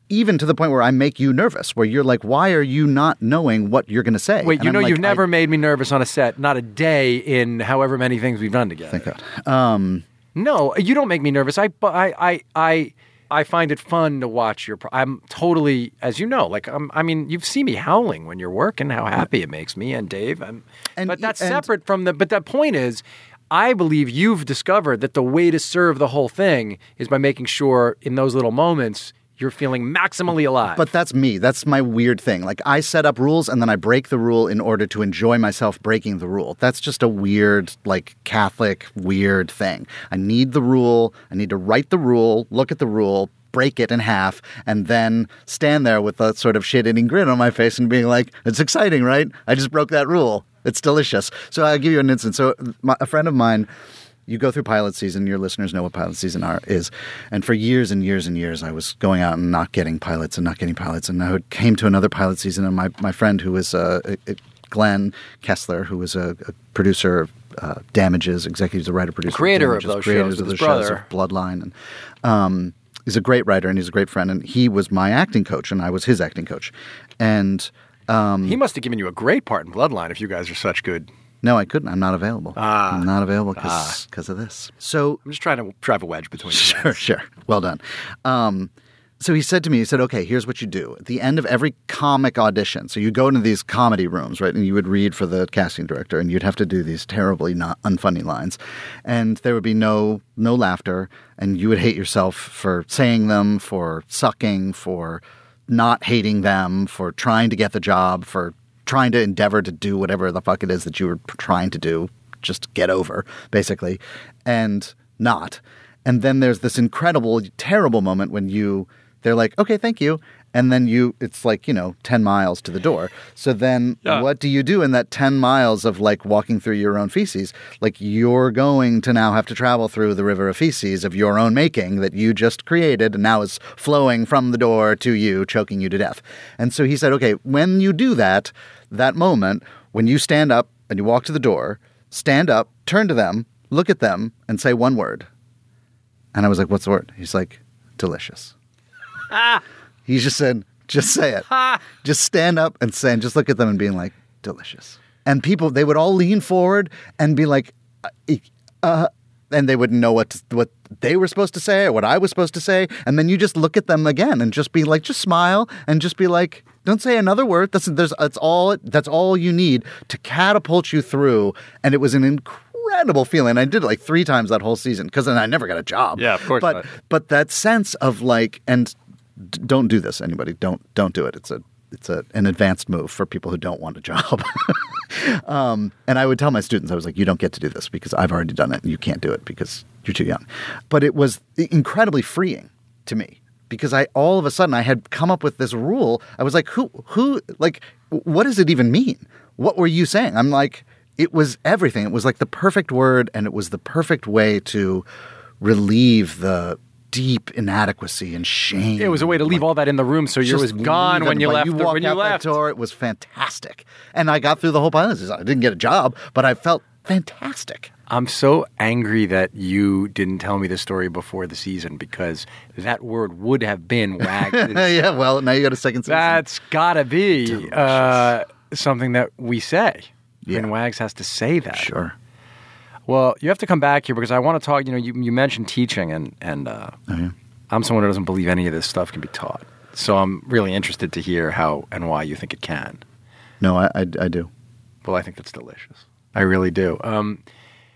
even to the point where I make you nervous, where you're like, why are you not knowing what you're going to say? Wait, And you know like, you've never I, made me nervous on a set, not a day in however many things we've done together. Thank God. Um, No, you don't make me nervous. I, I, I, I, I find it fun to watch your. Pro- I'm totally, as you know, like I'm. I mean, you've seen me howling when you're working. How happy it makes me and Dave. I'm, And but that's and- separate from the. But the point is, I believe you've discovered that the way to serve the whole thing is by making sure in those little moments you're feeling maximally alive. But that's me. That's my weird thing. Like I set up rules and then I break the rule in order to enjoy myself breaking the rule. That's just a weird, like Catholic weird thing. I need the rule. I need to write the rule, look at the rule, break it in half, and then stand there with a sort of shit-eating grin on my face and being like, "It's exciting, right? I just broke that rule. It's delicious." So I'll give you an instance. So my, a friend of mine you go through pilot season. Your listeners know what pilot season are, is, and for years and years and years, I was going out and not getting pilots and not getting pilots, and I came to another pilot season, and my my friend who was uh, Glenn Kessler, who was a, a producer of uh, Damages, executive writer producer, Creator of Damages, those creators shows of the shows of Bloodline, and um, he's a great writer and he's a great friend, and he was my acting coach, and I was his acting coach, and. Um, he must have given you a great part in Bloodline if you guys are such good. No, I couldn't. I'm not available. Ah. I'm not available because of this. So I'm just trying to drive a wedge between you. Sure, sure. Well done. Um, so he said to me, he said, okay, here's what you do. At the end of every comic audition, so you go into these comedy rooms, right, and you would read for the casting director, and you'd have to do these terribly not unfunny lines, and there would be no no laughter, and you would hate yourself for saying them, for sucking, for not hating them, for trying to get the job, for trying to endeavor to do whatever the fuck it is that you were trying to do, just get over, basically, and not. And then there's this incredible, terrible moment when you, they're like, okay, thank you. And then you, it's like, you know, 10 miles to the door. So then Yeah. what do you do in that 10 miles of like walking through your own feces? Like you're going to now have to travel through the river of feces of your own making that you just created and now is flowing from the door to you, choking you to death. And so he said, okay, when you do that, that moment, when you stand up and you walk to the door, stand up, turn to them, look at them, and say one word. And I was like, what's the word? He's like, delicious. (laughs) he just said, just say it. just stand up and say, and just look at them and being like, delicious. And people, they would all lean forward and be like, uh, uh, and they wouldn't know what to, what they were supposed to say or what I was supposed to say. And then you just look at them again and just be like, just smile and just be like, don't say another word. That's there's that's all that's all you need to catapult you through. And it was an incredible feeling. I did it like three times that whole season because then I never got a job. Yeah, of course But not. but that sense of like and d- don't do this anybody don't don't do it it's a it's a, an advanced move for people who don't want a job (laughs) um, and i would tell my students i was like you don't get to do this because i've already done it and you can't do it because you're too young but it was incredibly freeing to me because i all of a sudden i had come up with this rule i was like who who like what does it even mean what were you saying i'm like it was everything it was like the perfect word and it was the perfect way to relieve the deep inadequacy and shame. It was a way to leave all that in the room, so you was gone when you left. You walked when you out left, door, it was fantastic, and I got through the whole pilot. I didn't get a job, but I felt fantastic. I'm so angry that you didn't tell me the story before the season because that word would have been wagged. (laughs) yeah, well, now you got a second season. That's gotta be uh, something that we say. Yeah. And Wags has to say that. sure. Well, you have to come back here because I want to talk. You know, you, you mentioned teaching, and and uh, Oh, yeah. I'm someone who doesn't believe any of this stuff can be taught. So I'm really interested to hear how and why you think it can. No, I, I, I do. Well, I think that's delicious. I really do. Um,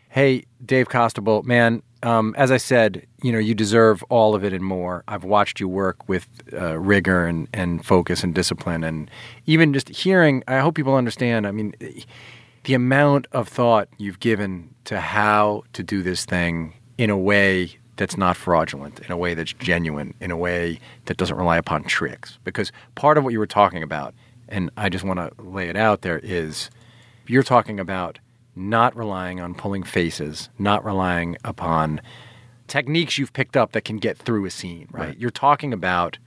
hey, Dave Costabile, man. Um, as I said, you know, you deserve all of it and more. I've watched you work with uh, rigor and, and focus and discipline, and even just hearing. I hope people understand. I mean, the amount of thought you've given to how to do this thing in a way that's not fraudulent, in a way that's genuine, in a way that doesn't rely upon tricks. Because part of what you were talking about, and I just want to lay it out there, is you're talking about not relying on pulling faces, not relying upon techniques you've picked up that can get through a scene, right? You're talking about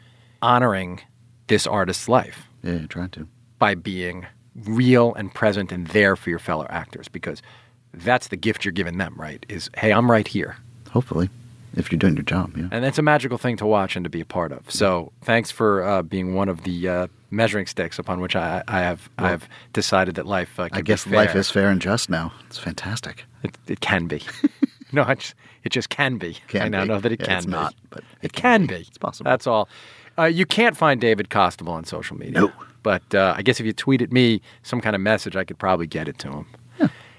honoring this artist's life Yeah, you're trying to. by being real and present and there for your fellow actors because that's the gift you're giving them, right? Is hey, I'm right here. Hopefully. If you're doing your job. Yeah. And it's a magical thing to watch and to be a part of. So thanks for uh, being one of the uh, measuring sticks upon which I, I have I have decided that life. Uh, can I be guess fair. life is fair and just now. It's fantastic. It, it can be. (laughs) no, it just, it just can be. Can I now be. know that it Yeah, can it's be. not, but it, it can can be. be. It's possible. That's all. Uh, you can't find David Costabile on social media. No. But uh, I guess if you tweeted me some kind of message, I could probably get it to him.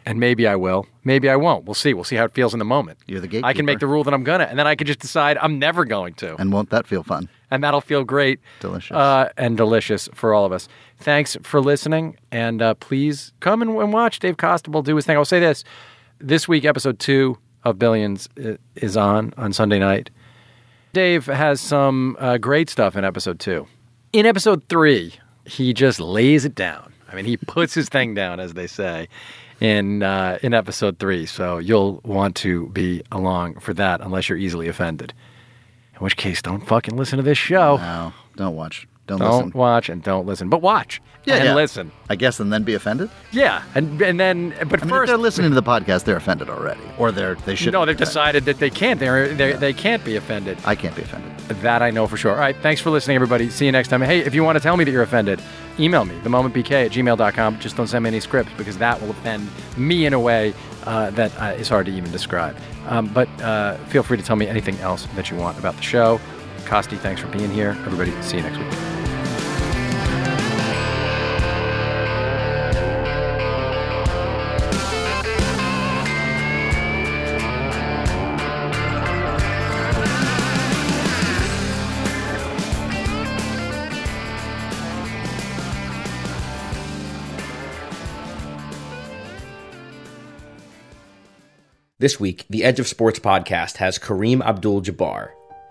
And maybe I will. Maybe I won't. We'll see. We'll see how it feels in the moment. You're the gatekeeper. I can make the rule that I'm gonna, and then I could just decide I'm never going to And won't that feel fun? and that'll feel great, Delicious. uh, and delicious for all of us. Thanks for listening, and uh, please come and, and watch Dave Costabile do his thing. I'll say this: this week, episode two of Billions is on on Sunday night. Dave has some uh, great stuff in episode two. In episode three, he just lays it down. I mean, he puts his thing down, as they say, in uh, in episode three. So you'll want to be along for that, unless you're easily offended. In which case, don't fucking listen to this show. No, don't watch. Don't, Don't listen. watch and don't listen, but watch Yeah, and yeah. listen. I guess, and then be offended. Yeah, and and then but I mean, if first they're listening to the podcast, they're offended already, or they're they should. no, they've decided that they can't. They're, they they can't be offended. I can't be offended. That I know for sure. All right, thanks for listening, everybody. See you next time. Hey, if you want to tell me that you're offended, email me, themomentbk at gmail.com. Just don't send me any scripts because that will offend me in a way uh, that uh, is hard to even describe. Um, but uh, feel free to tell me anything else that you want about the show. Costi, thanks for being here. Everybody, see you next week. This week, the Edge of Sports podcast has Kareem Abdul Jabbar.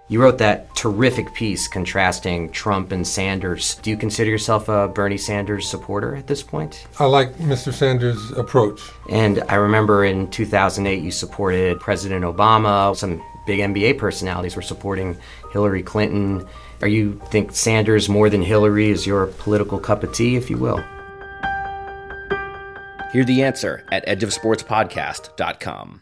You wrote that terrific piece contrasting Trump and Sanders. Do you consider yourself a Bernie Sanders supporter at this point? I like Mr. Sanders' approach. And I remember in 2008 you supported President Obama. Some big NBA personalities were supporting Hillary Clinton. Are you think Sanders more than Hillary is your political cup of tea, if you will? Hear the answer at edgeofsportspodcast.com.